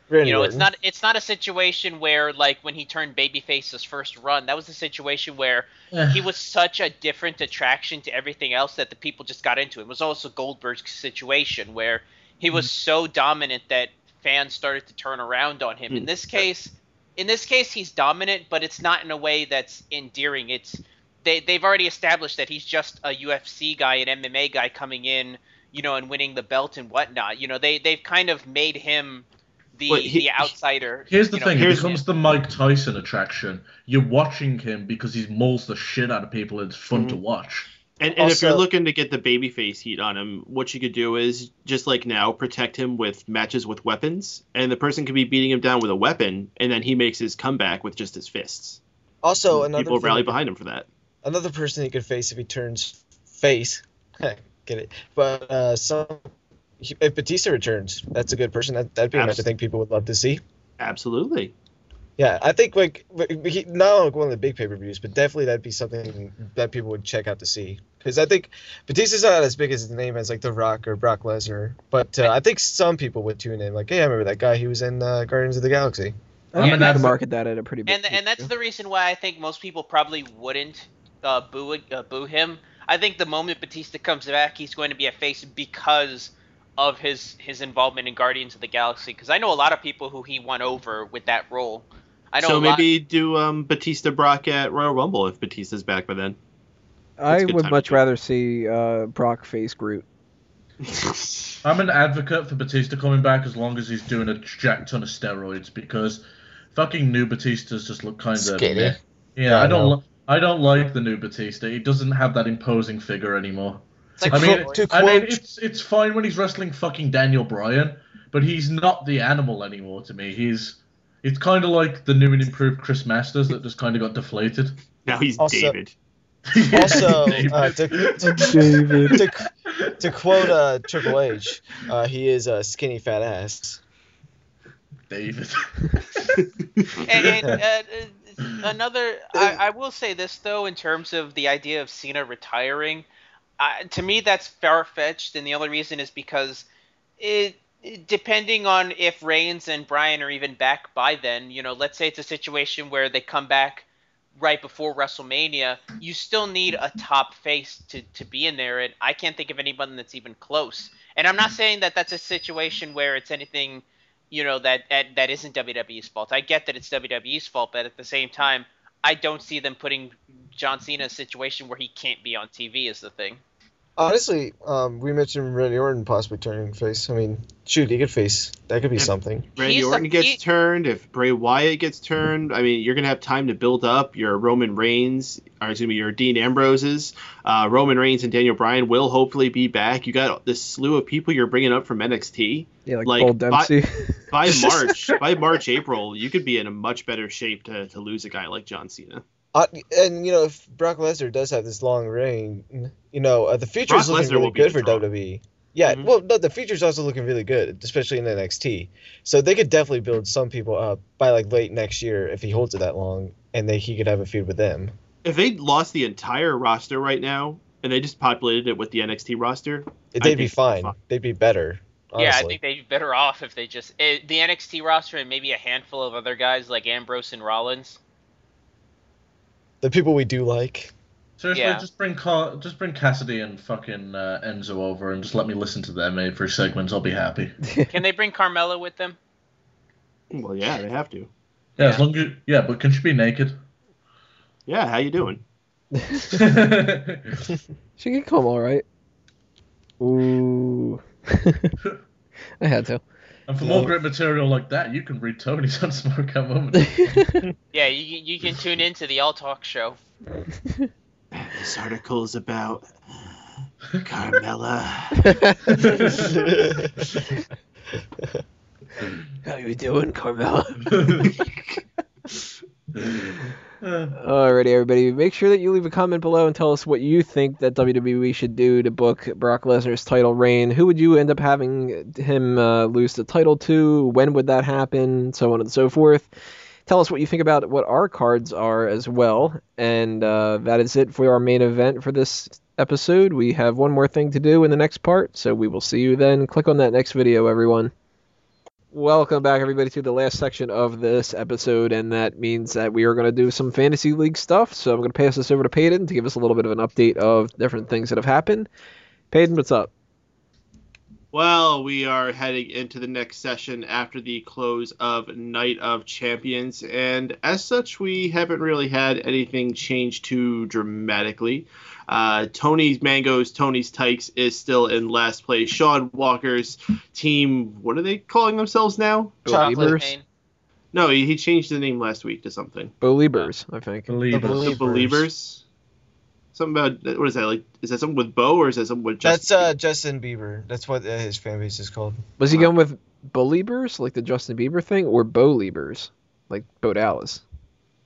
Randy you know, it's not it's not a situation where like when he turned babyface his first run, that was a situation where he was such a different attraction to everything else that the people just got into. It was also Goldberg's situation where he was so dominant that fans started to turn around on him. In Hmm. this case, in this case, he's dominant, but it's not in a way that's endearing. It's they they've already established that he's just a UFC guy, an MMA guy coming in, you know, and winning the belt and whatnot. You know, they they've kind of made him the Well, he- the outsider. Here's the you know, thing: it here's- becomes the Mike Tyson attraction. You're watching him because he mauls the shit out of people. It's fun to watch. And, and if you're looking to get the babyface heat on him, what you could do is just like now protect him with matches with weapons, and the person could be beating him down with a weapon, and then he makes his comeback with just his fists. Also, another People thing rally that- behind him for that. another person he could face if he turns face. <laughs> Get it? But uh, some if Batista returns, that's a good person. That, that'd be a match I think people would love to see. Absolutely. Yeah, I think like he, not like one of the big pay per views, but definitely that'd be something that people would check out to see. Because I think Batista's not as big as his name as like The Rock or Brock Lesnar, but uh, I think some people would tune in. Like, hey, I remember that guy. He was in uh, Guardians of the Galaxy. I I'm think an you market that at a pretty big. and and that's the reason why I think most people probably wouldn't uh, boo uh, boo him. I think the moment Batista comes back, he's going to be a face because of his his involvement in Guardians of the Galaxy. Because I know a lot of people who he won over with that role. I know so a lot- maybe do um, Batista Brock at Royal Rumble if Batista's back by then. I That's good would much rather see uh, Brock face Groot. <laughs> I'm an advocate for Batista coming back as long as he's doing a jack ton of steroids because fucking new Batista's just look kind of Skinny. Yeah, Yeah, I I don't. Li- I don't like the new Batista. He doesn't have that imposing figure anymore. It's like I mean, quote- I mean, it's it's fine when he's wrestling fucking Daniel Bryan, but he's not the animal anymore to me. He's it's kind of like the new and improved Chris Masters that just kind of got deflated. Now he's Also- David. <laughs> Also, David. uh, to, to, David. to, to quote uh, Triple H, uh, he is a skinny fat ass. David. <laughs> and, and uh, uh, another, I, I will say this though, in terms of the idea of Cena retiring, to me that's far fetched, and the only reason is because it, it- depending on if Reigns and Bryan are even back by then, you know, let's say it's a situation where they come back right before WrestleMania, you still need a top face to, to be in there, and I can't think of anyone that's even close. And I'm not saying that that's a situation where it's anything you know that, that that isn't WWE's fault. I get that it's WWE's fault, but at the same time, I don't see them putting John Cena in a situation where he can't be on TV. Is the thing. Honestly, um, we mentioned Randy Orton possibly turning face. I mean, shoot, he could face. That could be Yeah. something. Randy He's a- Orton gets he- turned. If Bray Wyatt gets turned, I mean, you're gonna have time to build up your Roman Reigns, or excuse me, your Dean Ambroses. Uh, Roman Reigns and Daniel Bryan will hopefully be back. You got this slew of people you're bringing up from NXT. Yeah, like, Like, Paul by- Dempsey. By <laughs> March, by March, April, you could be in a much better shape to, to lose a guy like John Cena. Uh, and you know, if Brock Lesnar does have this long reign, you know, uh, the future Brock looking Lesnar really good for draw. WWE. Yeah, Mhm. well, no, the future's also looking really good, especially in NXT. So they could definitely build some people up by like late next year if he holds it that long, and they he could have a feud with them. If they lost the entire roster right now and they just populated it with the NXT roster, They'd I be think fine. fine. They'd be better. Honestly. Yeah, I think they'd be better off if they just eh, the NXT roster and maybe a handful of other guys like Ambrose and Rollins. The people we do like. Seriously, Yeah. just bring Car- just bring Cassady and fucking uh, Enzo over and just let me listen to them for segments. I'll be happy. <laughs> Can they bring Carmella with them? well, yeah, they have to. Yeah, as long as yeah, but can she be naked? Yeah, how you doing? <laughs> She can come all right. Ooh. <laughs> I had to. And for No. more great material like that, you can read Tony's on Smark Out Moment. <laughs> Yeah, you you can tune into the All Talk show. This article is about <laughs> Carmella. <laughs> How you doing, Carmella? <laughs> Alrighty, everybody. Make sure that you leave a comment below and tell us what you think that WWE should do to book Brock Lesnar's title reign. Who would you end up having him uh, lose the title to? When would that happen? So on and so forth. Tell us what you think about what our cards are as well. And uh, that is it for our main event for this episode. We have one more thing to do in the next part, so we will see you then. Click on that next video, everyone. Welcome back, everybody, to the last section of this episode, and that means that we are going to do some fantasy league stuff. So I'm going to pass this over to Peyton to give us a little bit of an update of different things that have happened. Peyton, what's up? Well, we are heading into the next session after the close of Night of Champions, and as such, we haven't really had anything change too dramatically. Uh, Tony's Mangoes, Tony's Tykes is still in last place. Sean Walker's team, what are they calling themselves now? Believers? No, he, he changed the name last week to something. Believers, I think. believers. The The Believers. Believers? Something about, what is that, like, is that something with Bo or is that something with That's Justin? uh, Justin Bieber. That's what uh, his fan base is called. Was he going with Believers, like the Justin Bieber thing, or Believers, like Bo Dallas?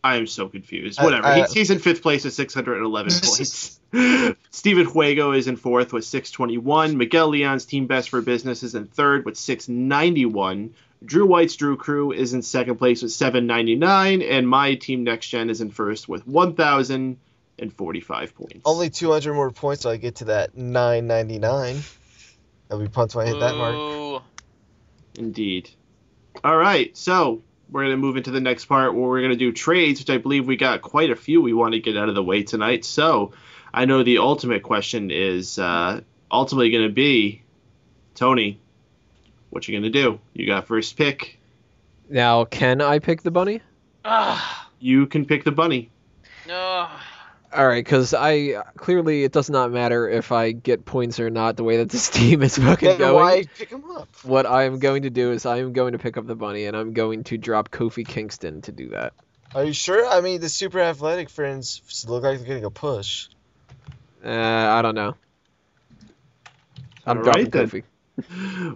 I am so confused. I- Whatever. I- he's, he's in fifth place with 611 points. <laughs> <laughs> Steven Juego is in fourth with 621. Miguel Leon's team best for business is in third with 691. Drew White's Drew Crew is in second place with 799. And my team next gen is in first with 1,045 points. Only 200 more points till I get to that 999. I'll be pumped when I hit that mark. Indeed. All right, so we're going to move into the next part where we're going to do trades, which I believe we got quite a few we want to get out of the way tonight. So I know the ultimate question is uh, ultimately going to be Tony, what you going to do? You got first pick. Now, can I pick the bunny? Ah. You can pick the bunny. No. All right, because I clearly it does not matter if I get points or not. The way that this <laughs> team is fucking Then going. why pick him up? What I am going to do is I am going to pick up the bunny, and I'm going to drop Kofi Kingston to do that. Are you sure? I mean, the super athletic friends look like they're getting a push. Uh, I don't know. I'm All dropping right. Kofi.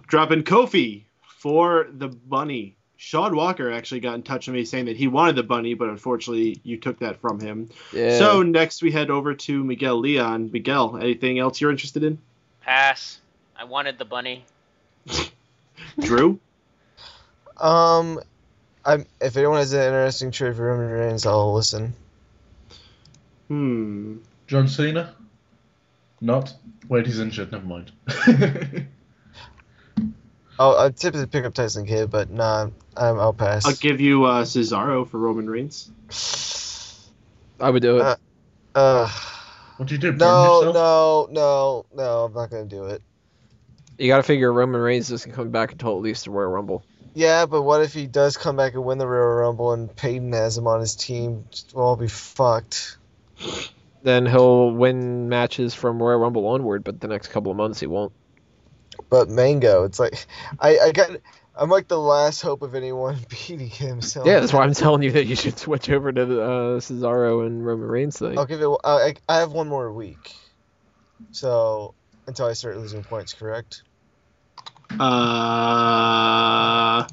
<laughs> Dropping Kofi for the bunny. Sean Walker actually got in touch with me saying that he wanted the bunny, but unfortunately you took that from him. Yeah. So next we head over to Miguel Leon. Miguel, anything else you're interested in? Pass. I wanted the bunny. <laughs> Drew? Um, I'm. If anyone has an interesting trade for Roman Reigns, I'll listen. Hmm. John Cena? Not. Wait, he's injured. Never mind. <laughs> I'll, I'd typically pick up Tyson Kidd, but nah, I'm, I'll pass. I'll give you uh, Cesaro for Roman Reigns. I would do it. Uh, Uh, what do you do? No, no, no, no. I'm not gonna do it. you got to figure Roman Reigns doesn't come back until at least the Royal Rumble. Yeah, but what if he does come back and win the Royal Rumble and Peyton has him on his team? We'll all be fucked. Then he'll win matches from Royal Rumble onward, but the next couple of months he won't. But Mango, it's like I, I got. I'm like the last hope of anyone <laughs> beating him. So Yeah, that's why I'm telling you that you should switch over to uh, Cesaro and Roman Reigns thing. I'll give it. I, I have one more week, so until I start losing points. Correct? Uh,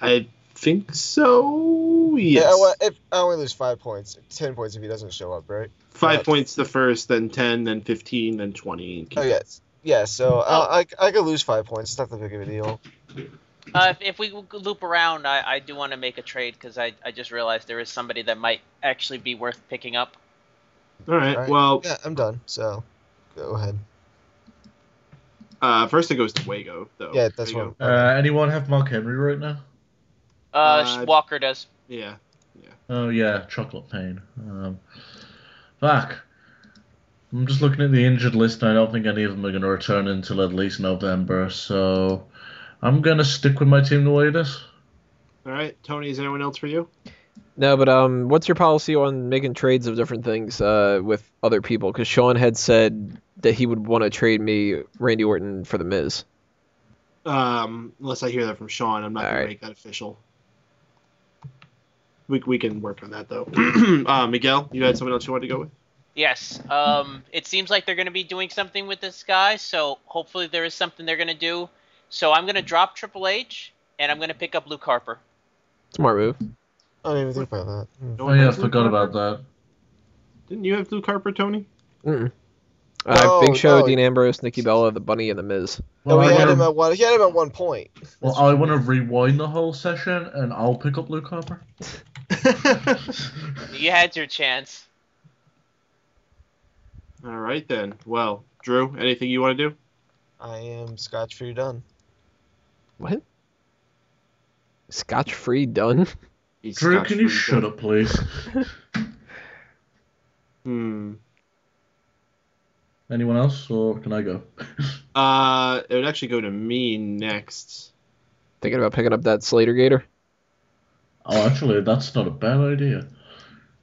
I think so. Yes. Yeah. Well, if I only lose five points, ten points if he doesn't show up, right? Five Yes. points the first, then ten, then fifteen, then twenty. Oh yes. Yeah. So I, I I could lose five points. It's not that big of a deal. Uh, if, if we loop around, I, I do want to make a trade because I, I just realized there is somebody that might actually be worth picking up. All right. Alright. Well, Yeah, I'm done. So go ahead. uh, first it goes to Wago, though. Yeah, that's Wago. what. Uh, anyone have Mark Henry right now? Uh, Uh, Walker does. Yeah. Yeah. Oh yeah, chocolate pain. Um, fuck. I'm just looking at the injured list, and I don't think any of them are going to return until at least November. So I'm going to stick with my team the way it is. All right, Tony. Is anyone else for you? No, but um, what's your policy on making trades of different things uh, with other people? Because Sean had said that he would want to trade me Randy Orton for the Miz. Um, unless I hear that from Sean, I'm not going Alright. to make that official. We, we can work on that though. <clears throat> uh, Miguel, you had someone else you wanted to go with? Yes. Um, it seems like they're going to be doing something with this guy, so hopefully there is something they're going to do. So I'm going to drop Triple H, and I'm going to pick up Luke Harper. Smart move. I didn't even think about that. No Oh one yeah, I has Luke forgot Harper? about that. Didn't you have Luke Harper, Tony? Mm-mm. Uh, No, Big Show, no. Dean Ambrose, Nikki Bella, The Bunny, and The Miz. No, Well, he I had him at one. He had him at one point. well, I want to rewind the whole session, and I'll pick up Luke Harper. <laughs> You had your chance. All right then. Well, Drew, anything you want to do? I am scotch free done. What? Scotch free done? He's Drew, can you free shut up, please? Hmm. Anyone else, or can I go? <laughs> Uh, it would actually go to me next. Thinking about picking up that Slater Gator? Oh, actually, that's not a bad idea.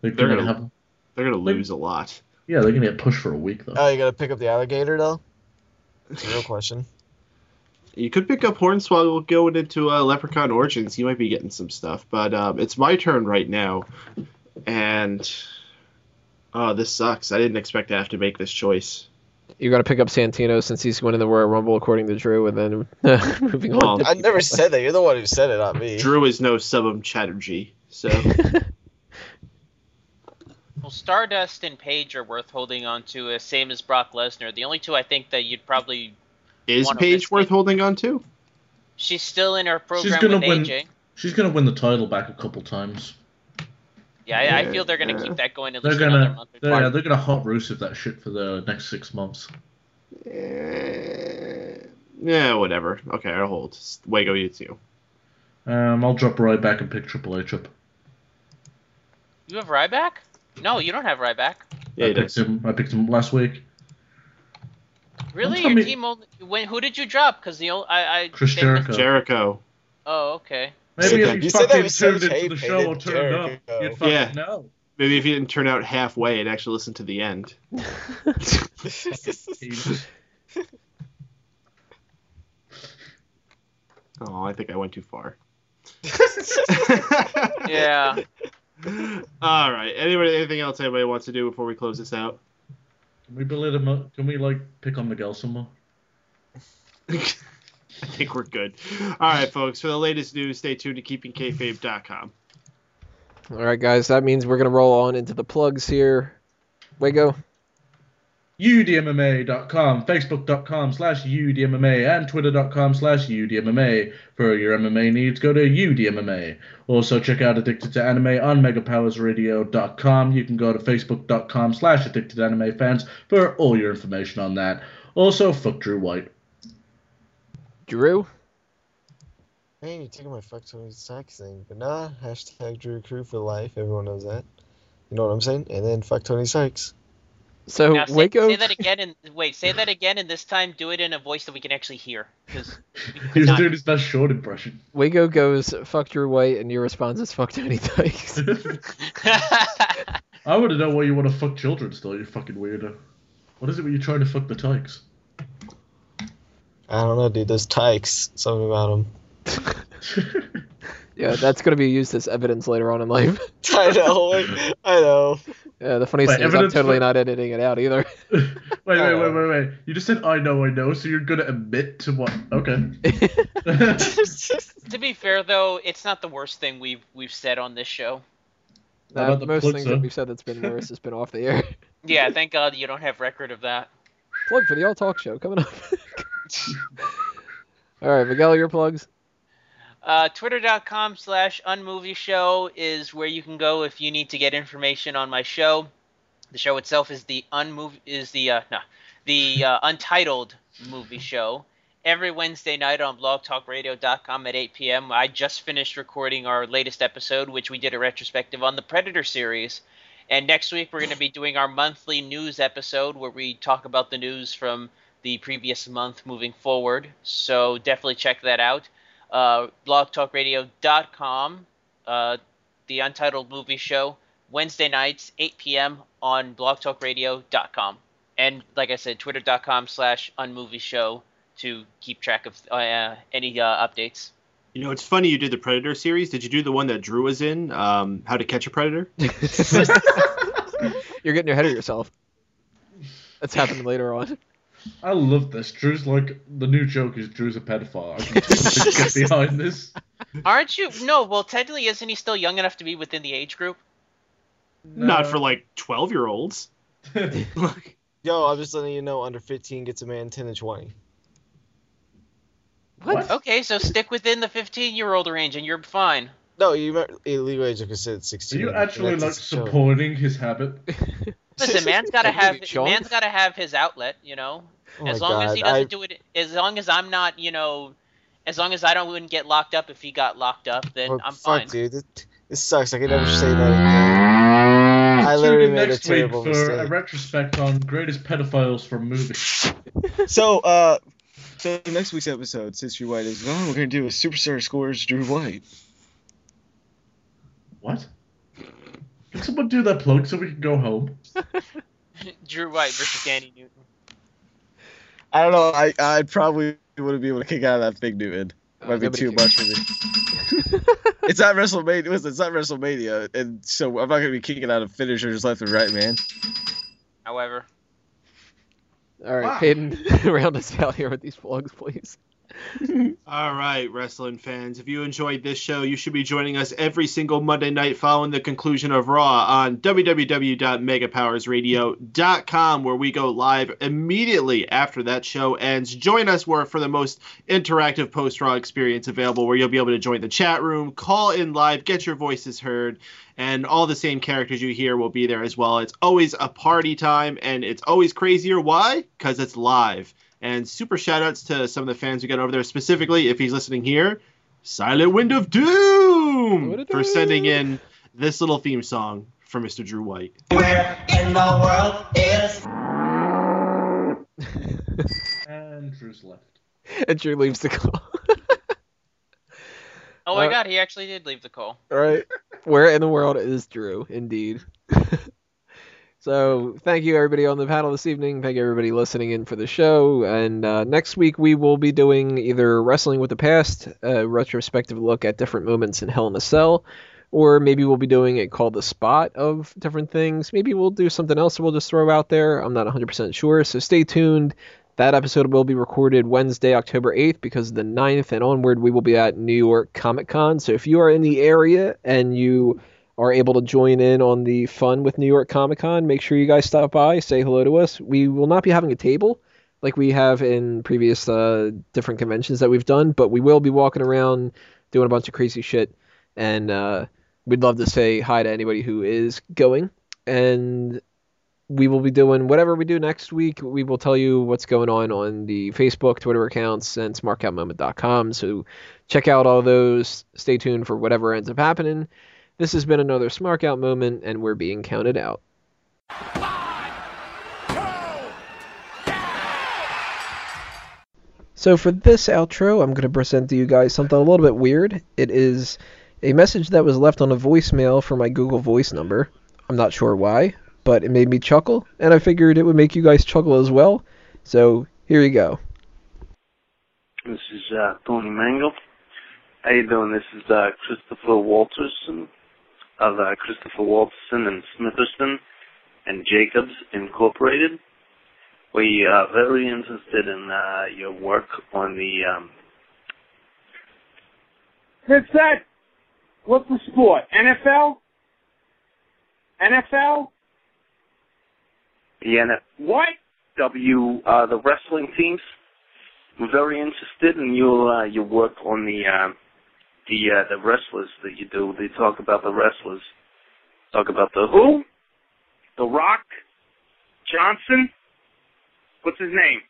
They're They're gonna gonna- have. They're gonna Wait. lose a lot. Yeah, they're gonna get pushed for a week though. Oh, you gotta pick up the alligator though. It's a real <laughs> question. You could pick up Hornswoggle going into uh, Leprechaun Origins. You might be getting some stuff, but um, it's my turn right now, and oh, this sucks. I didn't expect to have to make this choice. You're gonna pick up Santino since he's winning the Royal Rumble according to Drew, and then <laughs> moving on. Well, to I never said that. You're the one who said it, not me. Drew is no Subham Chatterjee, so <laughs> Well, Stardust and Paige are worth holding on to, uh, same as Brock Lesnar. The only two I think that you'd probably is Wanna Paige risk worth it. holding on to? she's still in her program she's gonna with win- AJ. She's gonna win the title back a couple times. Yeah, I, I feel they're gonna yeah. keep that going at They're least gonna, month or they're, yeah, they're gonna hot Rusev that shit for the next six months. Eh, Yeah, whatever. Okay, I'll hold. Wago, you too. Um, I'll drop right back and pick Triple H up. You have Ryback? No, you don't have Ryback. Yeah, I picked does. him. I picked him last week. Really? Your me- team only when? Who did you drop? Because the only I, I Chris Jericho. Jericho. Oh, okay. Maybe if You you said that fucking with such tuned into the show or hated turned up, Jericho. you'd fucking Yeah. know. Maybe if you didn't turn out halfway and actually listen to the end. <laughs> Oh, I think I went too far. <laughs> Yeah. All right. Anybody, anything else anybody wants to do before we close this out? Can we belittle? Can we like pick on Miguel some more? <laughs> <laughs> I think we're good. All right, folks. For the latest news, stay tuned to keepingkayfabe.com. All right, guys. That means we're gonna roll on into the plugs here. Wago. udmma.com, facebook.com slash udmma, and twitter.com slash udmma. For your MMA needs, go to udmma. Also, check out Addicted to Anime on megapowersradio.com. You can go to facebook.com slash addicted anime fans for all your information on that. Also, fuck Drew White. Drew. Man, you're taking my fuck Tony Sykes thing, but nah. Hashtag Drew Crew for life. Everyone knows that. You know what I'm saying? And then fuck Tony Sykes. So now say, Wago. say that again and wait. Say that again, and this time do it in a voice that we can actually hear. Because He was doing his best short impression. Wago goes fuck Drew White, and your response is fuck Tony Dykes. <laughs> <laughs> I want to know why you want to fuck children still, you fucking weirdo. What is it when you're trying to fuck the tykes? I don't know, dude. Those tykes. Something about them. <laughs> yeah, that's gonna be used as evidence later on in life. <laughs> I know. I know. Yeah, the funny thing is I'm totally for- not editing it out either. <laughs> wait, wait, wait, wait, wait. You just said I know, I know, so you're gonna admit to what? Okay. to be fair, though, it's not the worst thing we've we've said on this show. How Uh, the most plug, things sir? that we've said that's been worse has been off the air. Yeah, thank God you don't have record of that. Plug for the All Talk Show coming up. <laughs> All right, Miguel, your plugs. Uh, Twitter.com slash Unmovie Show is where you can go if you need to get information on my show. The show itself is the unmovie is the uh, no the uh, Untitled Movie Show. Every Wednesday night on BlogTalkRadio.com at 8 p.m. I just finished recording our latest episode, which we did a retrospective on the Predator series. And next week we're going to be doing our monthly news episode where we talk about the news from the previous month moving forward. So definitely check that out uh, blogtalkradio.com, uh, the Untitled Movie Show, Wednesday nights, 8 p.m. on blogtalkradio.com. And like I said, twitter.com slash unmovie show to keep track of uh, any uh, updates. You know, it's funny you did the Predator series. Did you do the one that Drew was in? Um, How to Catch a Predator? <laughs> <laughs> You're getting ahead of yourself. That's happening later on. I love this. Drew's like the new joke is Drew's a pedophile. I can totally <laughs> get behind this. Aren't you? No. Well, technically, isn't he still young enough to be within the age group? Not for like 12 year olds. <laughs> Yo, I'm just letting you know, under 15 gets a man 10 to 20. What? Okay, so stick within the 15-year-old range, and you're fine. No, you remember illegal age of consent Are 16. you actually like just shown. supporting his habit? Listen, <laughs> man's gotta have man's gotta have his outlet, you know. Oh as long as he doesn't I- do it, as long as I'm not, you know, as long as I don't wouldn't get locked up if he got locked up, then Oh, I'm fuck, fine. dude. This, this sucks. I can never say that again. I Tune literally in made a next week terrible for a mistake. retrospect on greatest pedophiles from movies. <laughs> So, uh, so next week's episode, since Drew White is gone, we're gonna do a superstar scores Drew White. What? Can someone do that plug so we can go home? <laughs> <laughs> Drew White versus Danny Newton. I don't know. I I probably wouldn't be able to kick out of that big Newton. Uh, Might be too much for me. <laughs> it's not WrestleMania. Listen, it's not WrestleMania, and so I'm not gonna be kicking out of finishers left and right, man. However, All right, Wow. Peyton, <laughs> round us out here with these plugs, please. <laughs> All right, wrestling fans. If you enjoyed this show, you should be joining us every single Monday night following the conclusion of Raw on www.megapowersradio.com, where we go live immediately after that show ends. Join us for the most interactive post Raw experience available, where you'll be able to join the chat room, call in live, get your voices heard, and all the same characters you hear will be there as well. It's always a party time, and it's always crazier. Why? Because it's live. And super shout outs to some of the fans we got over there, specifically if he's listening here, Silent Wind of Doom for sending in this little theme song for Mr. Drew White. Where in the world is. <laughs> and Drew's left. and Drew leaves the call. <laughs> oh my Uh, God, he actually did leave the call. All right. Where in the world is Drew? Indeed. <laughs> so, thank you everybody on the panel this evening. Thank you everybody listening in for the show. And uh, next week we will be doing either Wrestling with the Past, a retrospective look at different moments in Hell in a Cell, or maybe we'll be doing it called the spot of different things. Maybe we'll do something else we'll just throw out there. I'm not 100% sure. So, stay tuned. That episode will be recorded Wednesday, October 8th, because the 9th and onward we will be at New York Comic Con. So if you are in the area and you are able to join in on the fun with New York Comic Con, make sure you guys stop by, say hello to us. We will not be having a table like we have in previous uh, different conventions that we've done, but we will be walking around doing a bunch of crazy shit. And uh, we'd love to say hi to anybody who is going. And we will be doing whatever we do next week. We will tell you what's going on on the Facebook, Twitter accounts, and smarkoutmoment.com. So check out all those. Stay tuned for whatever ends up happening. This has been another Smark Out moment, and we're being counted out. So for this outro, I'm going to present to you guys something a little bit weird. It is a message that was left on a voicemail for my Google Voice number. I'm not sure why, but it made me chuckle, and I figured it would make you guys chuckle as well. So here you go. This is uh, Tony Mangle. How you doing? This is uh, Christopher Walterson of uh, Christopher Walterson and Smitherson and Jacobs Incorporated. We are very interested in uh, your work on the. Um, It's that. What's the sport? NFL? NFL? the NF- What? W uh, the wrestling teams. We're very interested in your uh, your work on the uh, the uh, the wrestlers that you do. They talk about the wrestlers. Talk about the Who? The Rock? Johnson? What's his name?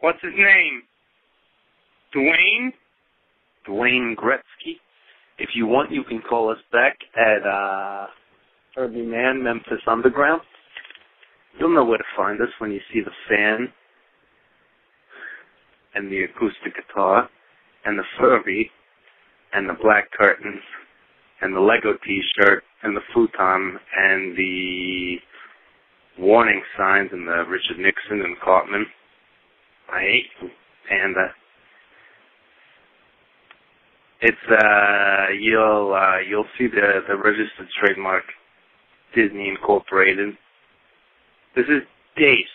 What's his name? Dwayne? Dwayne Gretzky. If you want, you can call us back at uh, Herbie Mann Memphis Underground. You'll know where to find us when you see the fan and the acoustic guitar and the Furby and the black curtains and the Lego T-shirt and the futon and the warning signs and the Richard Nixon and Cartman. I hate Panda. It's uh you'll uh you'll see the the registered trademark Disney Incorporated. This is Dace